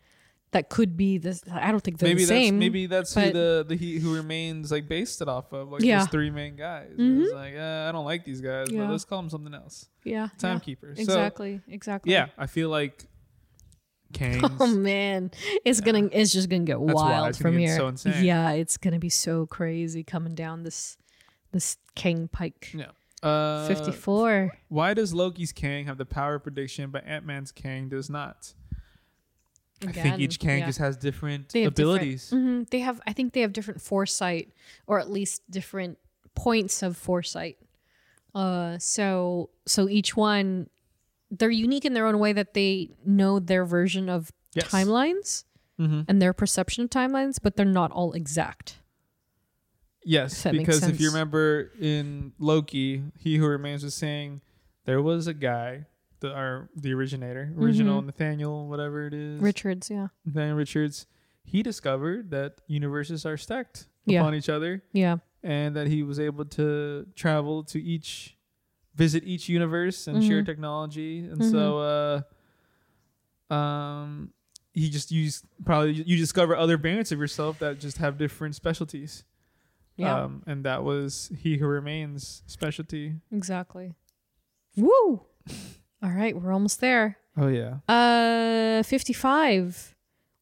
that could be this I don't think they're maybe the same. that's maybe that's who the the he who remains like based it off of like Yeah. those three main guys. It's like uh, I don't like these guys, Yeah. but let's call them something else. yeah. timekeepers. Yeah. So, Exactly. exactly. Yeah, I feel like Kings. *laughs* Oh man, it's gonna it's just gonna get That's wild from get here. so insane. Yeah, it's gonna be so crazy coming down this this King Pike. yeah. Uh, 54. Why does Loki's Kang have the power of prediction, but Ant Man's Kang does not? I think each Kang yeah. just has different abilities. different- mhm, they have I think they have different foresight or at least different points of foresight. Uh so so each one they're unique in their own way that they know their version of Yes. timelines Mhm. and their perception of timelines, but they're not all exact. Yes, that because if you remember in Loki, he who remains was saying there was a guy, the our the originator, original Nathaniel, whatever it is, Richards, yeah. Nathaniel Richards. He discovered that universes are stacked Yeah. upon each other, Yeah. and that he was able to travel to each, visit each universe and share technology, and so uh, um, he just used probably you discover other variants of yourself that just have different specialties. Yeah. Um, and that was He Who Remains specialty. Exactly. Woo! *laughs* All right, we're almost there. Oh yeah. Uh, 55.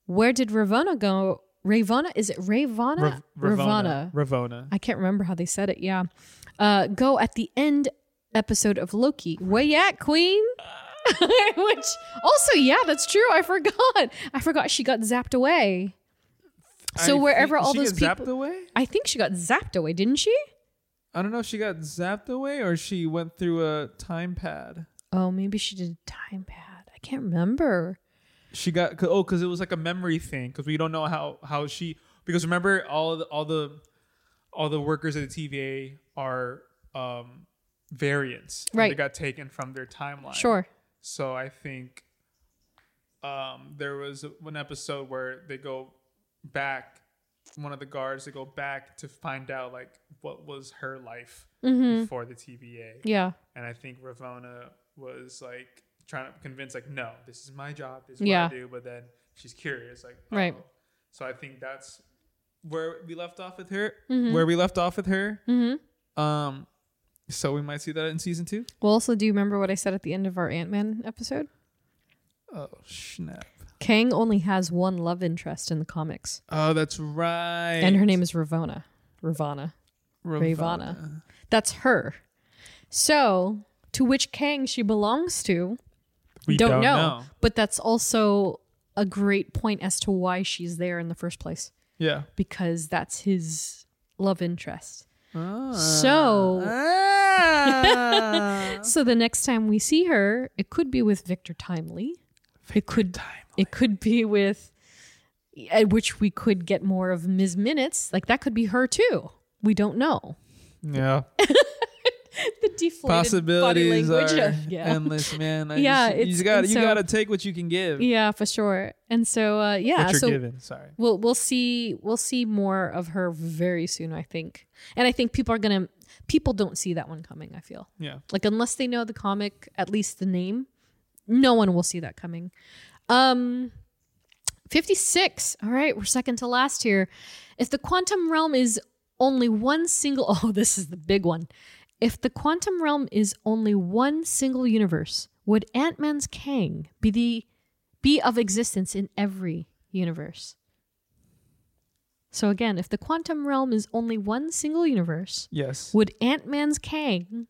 Where did Ravonna go? Ravonna? Is it Ravonna? Ravonna. Ravonna. I can't remember how they said it. Yeah. Uh, go at the end episode of Loki. Where you at, Queen? *laughs* Which also, yeah, that's true. I forgot. I forgot she got zapped away. So I wherever all she those get people, zapped away. I think she got zapped away, didn't she? I don't know if she got zapped away or she went through a time pad. Oh, maybe she did a time pad. I can't remember. She got 'cause- oh because it was like a memory thing because we don't know how how she because remember all the, all the all the workers at the TVA are um variants Right, They got taken from their timeline. Sure. So I think um, there was one episode where they go back, one of the guards, to go back to find out like what was her life before the TVA. Yeah. And I think Ravonna was like trying to convince, like, no, this is my job, this is what Yeah. I do. But then she's curious, like, Right. oh. So I think that's where we left off with her. Where we left off with her. Mm-hmm. Um, so we might see that in season two. Well, also, do you remember what I said at the end of our Ant Man episode? Oh snap! Kang only has one love interest in the comics, Oh, that's right. and her name is Ravonna. Ravonna. Ravonna. That's her. So, to which Kang she belongs to, We don't, know. But that's also a great point as to why she's there in the first place Yeah. because that's his love interest. Ah. So, *laughs* so the next time we see her, it could be with Victor Timely. It could it could be with at which we could get more of Miss Minutes. Like that could be her too. We don't know. yeah. *laughs* The deflated body Possibilities language. are *laughs* of- yeah. endless, man. I Yeah, just, you just gotta and you so- gotta take what you can give. Yeah, for sure. And so uh yeah, so given. Sorry. we'll we'll see we'll see more of her very soon, I think. And I think people are gonna people don't see that one coming, I feel. Yeah. Like unless they know the comic, at least the name, no one will see that coming. Um 56. All right, we're second to last here. If the quantum realm is only one single *laughs* Oh, this is the big one. If the quantum realm is only one single universe, would Ant-Man's Kang be the be of existence in every universe? So again, if the quantum realm is only one single universe, Yes. would Ant Man's Kang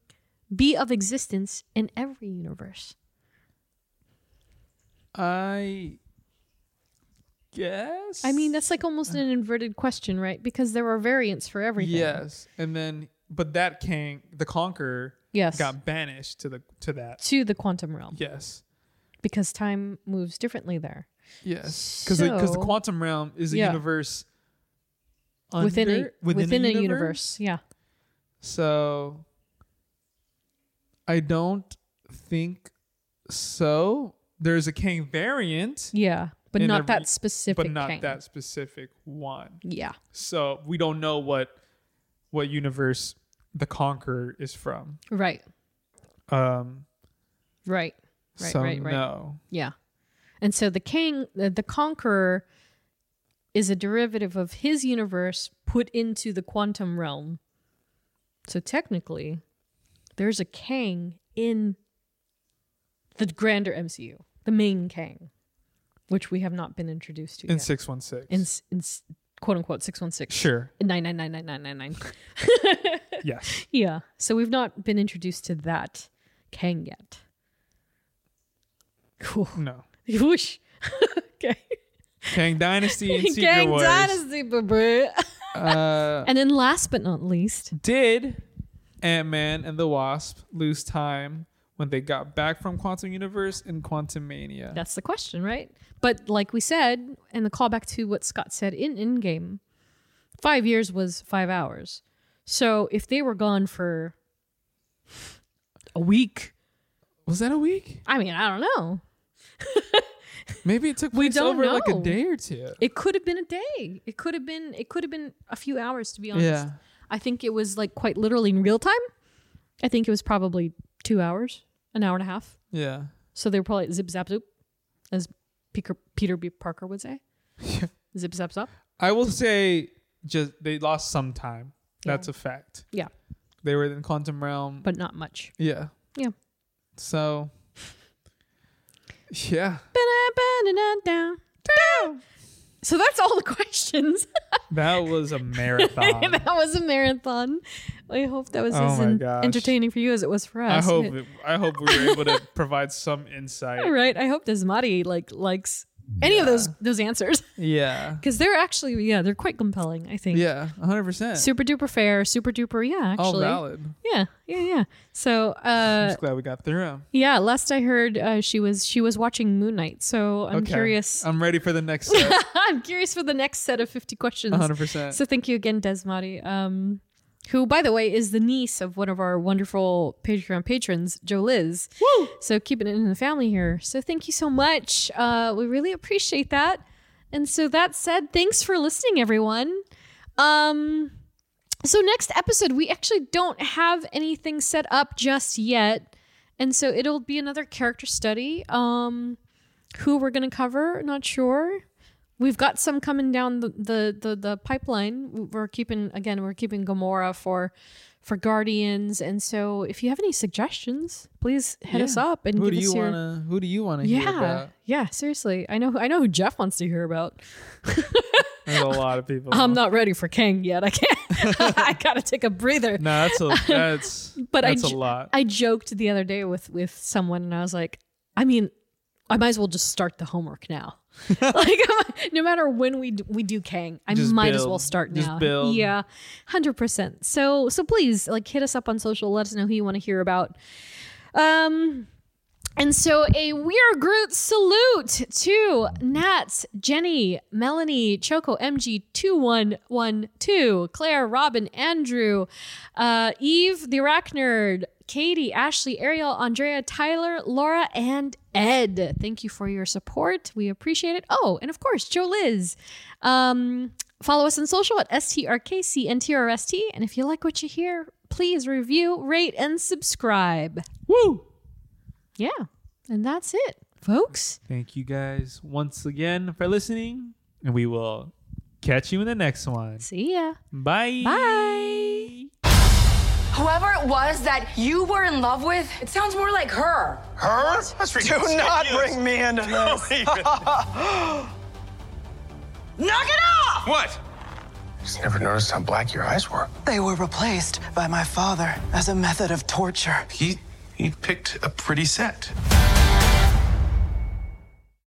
be of existence in every universe? I guess. I mean, that's like almost an inverted question, right? Because there are variants for everything. yes, and then but that king, the conqueror, Yes. got banished to the to that. To the quantum realm. Yes. Because time moves differently there. Yes. Because because the quantum realm is a Yeah. universe within a under- within, a, universe. Yeah. So I don't think so. There's a Kang variant, Yeah. But not every- that specific but not that specific one. Yeah. So we don't know what what universe the Conqueror is from. Right. Um Right. Right. so right. Right. no. Yeah. And so the king, the, the conqueror, is a derivative of his universe put into the quantum realm. So technically, there's a Kang in the grander MCU, the main Kang, which we have not been introduced to In yet. six one six. in, in quote unquote 616. Sure. Nine nine nine nine nine nine nine. *laughs* Yes. Yeah. So we've not been introduced to that Kang yet. Cool. No. Whoosh. *laughs* okay. Kang Dynasty and Secret Gang Wars. Dynasty. Uh, and then last but not least, did Ant Man and the Wasp lose time when they got back from Quantum Universe and Quantumania? that's the question, right? But like we said, and the callback to what Scott said in Endgame, five years was five hours. So if they were gone for a week, Was that a week? I mean, I don't know. *laughs* Maybe it took We don't over like a day or two. It could have been a day. It could have been. It could have been a few hours. To be honest, Yeah. I think it was like quite literally in real time. I think it was probably two hours, an hour and a half. Yeah. So they were probably zip zap zoop, as Peter Peter B. Parker would say. zip zap zap. I will say just they lost some time. That's a fact. Yeah, They were in quantum realm. but not much. yeah. Yeah. So yeah. So that's all the questions. *laughs* That was a marathon. *laughs* that was a marathon. I hope that was Oh as en- entertaining for you as it was for us. I hope it, I hope we were able to *laughs* provide some insight. All right. I hope Desmari like likes any of those those answers Yeah. *laughs* because they're actually yeah they're quite compelling. I think. Yeah, 100%. Super duper fair. Super duper. Yeah. actually. All valid. Yeah. Yeah. Yeah. So uh I'm Just glad we got through yeah. Last I heard, uh, she was she was watching Moon Knight. So I'm Okay. curious. I'm ready for the next *laughs* set. I'm curious for the next set of 50 questions. 100%. So thank you again, Desmari, um, who, by the way, is the niece of one of our wonderful Patreon patrons, Joliz. Woo! So keeping it in the family here. So thank you so much. Uh, we really appreciate that. And so that said, thanks for listening, everyone. Um, so next episode, we actually don't have anything set up just yet. And so it'll be another character study. Um, who we're gonna cover, not sure. We've got some coming down the, the the the pipeline. We're keeping again. We're keeping Gamora for for Guardians, and so if you have any suggestions, please hit us up and who give do us you your wanna Who do you wanna hear yeah about? yeah. Seriously, I know I know who Jeff wants to hear about. There's a lot of people. I'm not ready for Kang yet. I can't. *laughs* I gotta take a breather. No, that's a *laughs* that's But I that's a j- lot. I joked the other day with with someone, and I was like, I mean, I might as well just start the homework now. *laughs* *laughs* like, no matter when we d- we do Kang, I Just might as well start Just now. build. Yeah, hundred percent. So so please like hit us up on social. Let us know who you want to hear about. Um. And so a We Are Groot salute to Nats, Jenny, Melanie, Choco, MG2112, Claire, Robin, Andrew, uh, Eve, the Arachnerd, Katie, Ashley, Ariel, Andrea, Tyler, Laura, and Ed. Thank you for your support. We appreciate it. Oh, and of course, Joliz. Um, follow us on social at STRKCNTRST. And if you like what you hear, please review, rate, and subscribe. Woo! Yeah. And that's it, folks. Thank you guys once again for listening, and we will catch you in the next one. See ya. Bye. Bye. Whoever it was that you were in love with, it sounds more like her. Her? That's ridiculous. Do not bring me into *laughs* this. Knock it off! What? I Just never noticed how black your eyes were. They were replaced by my father as a method of torture. He he picked a pretty set.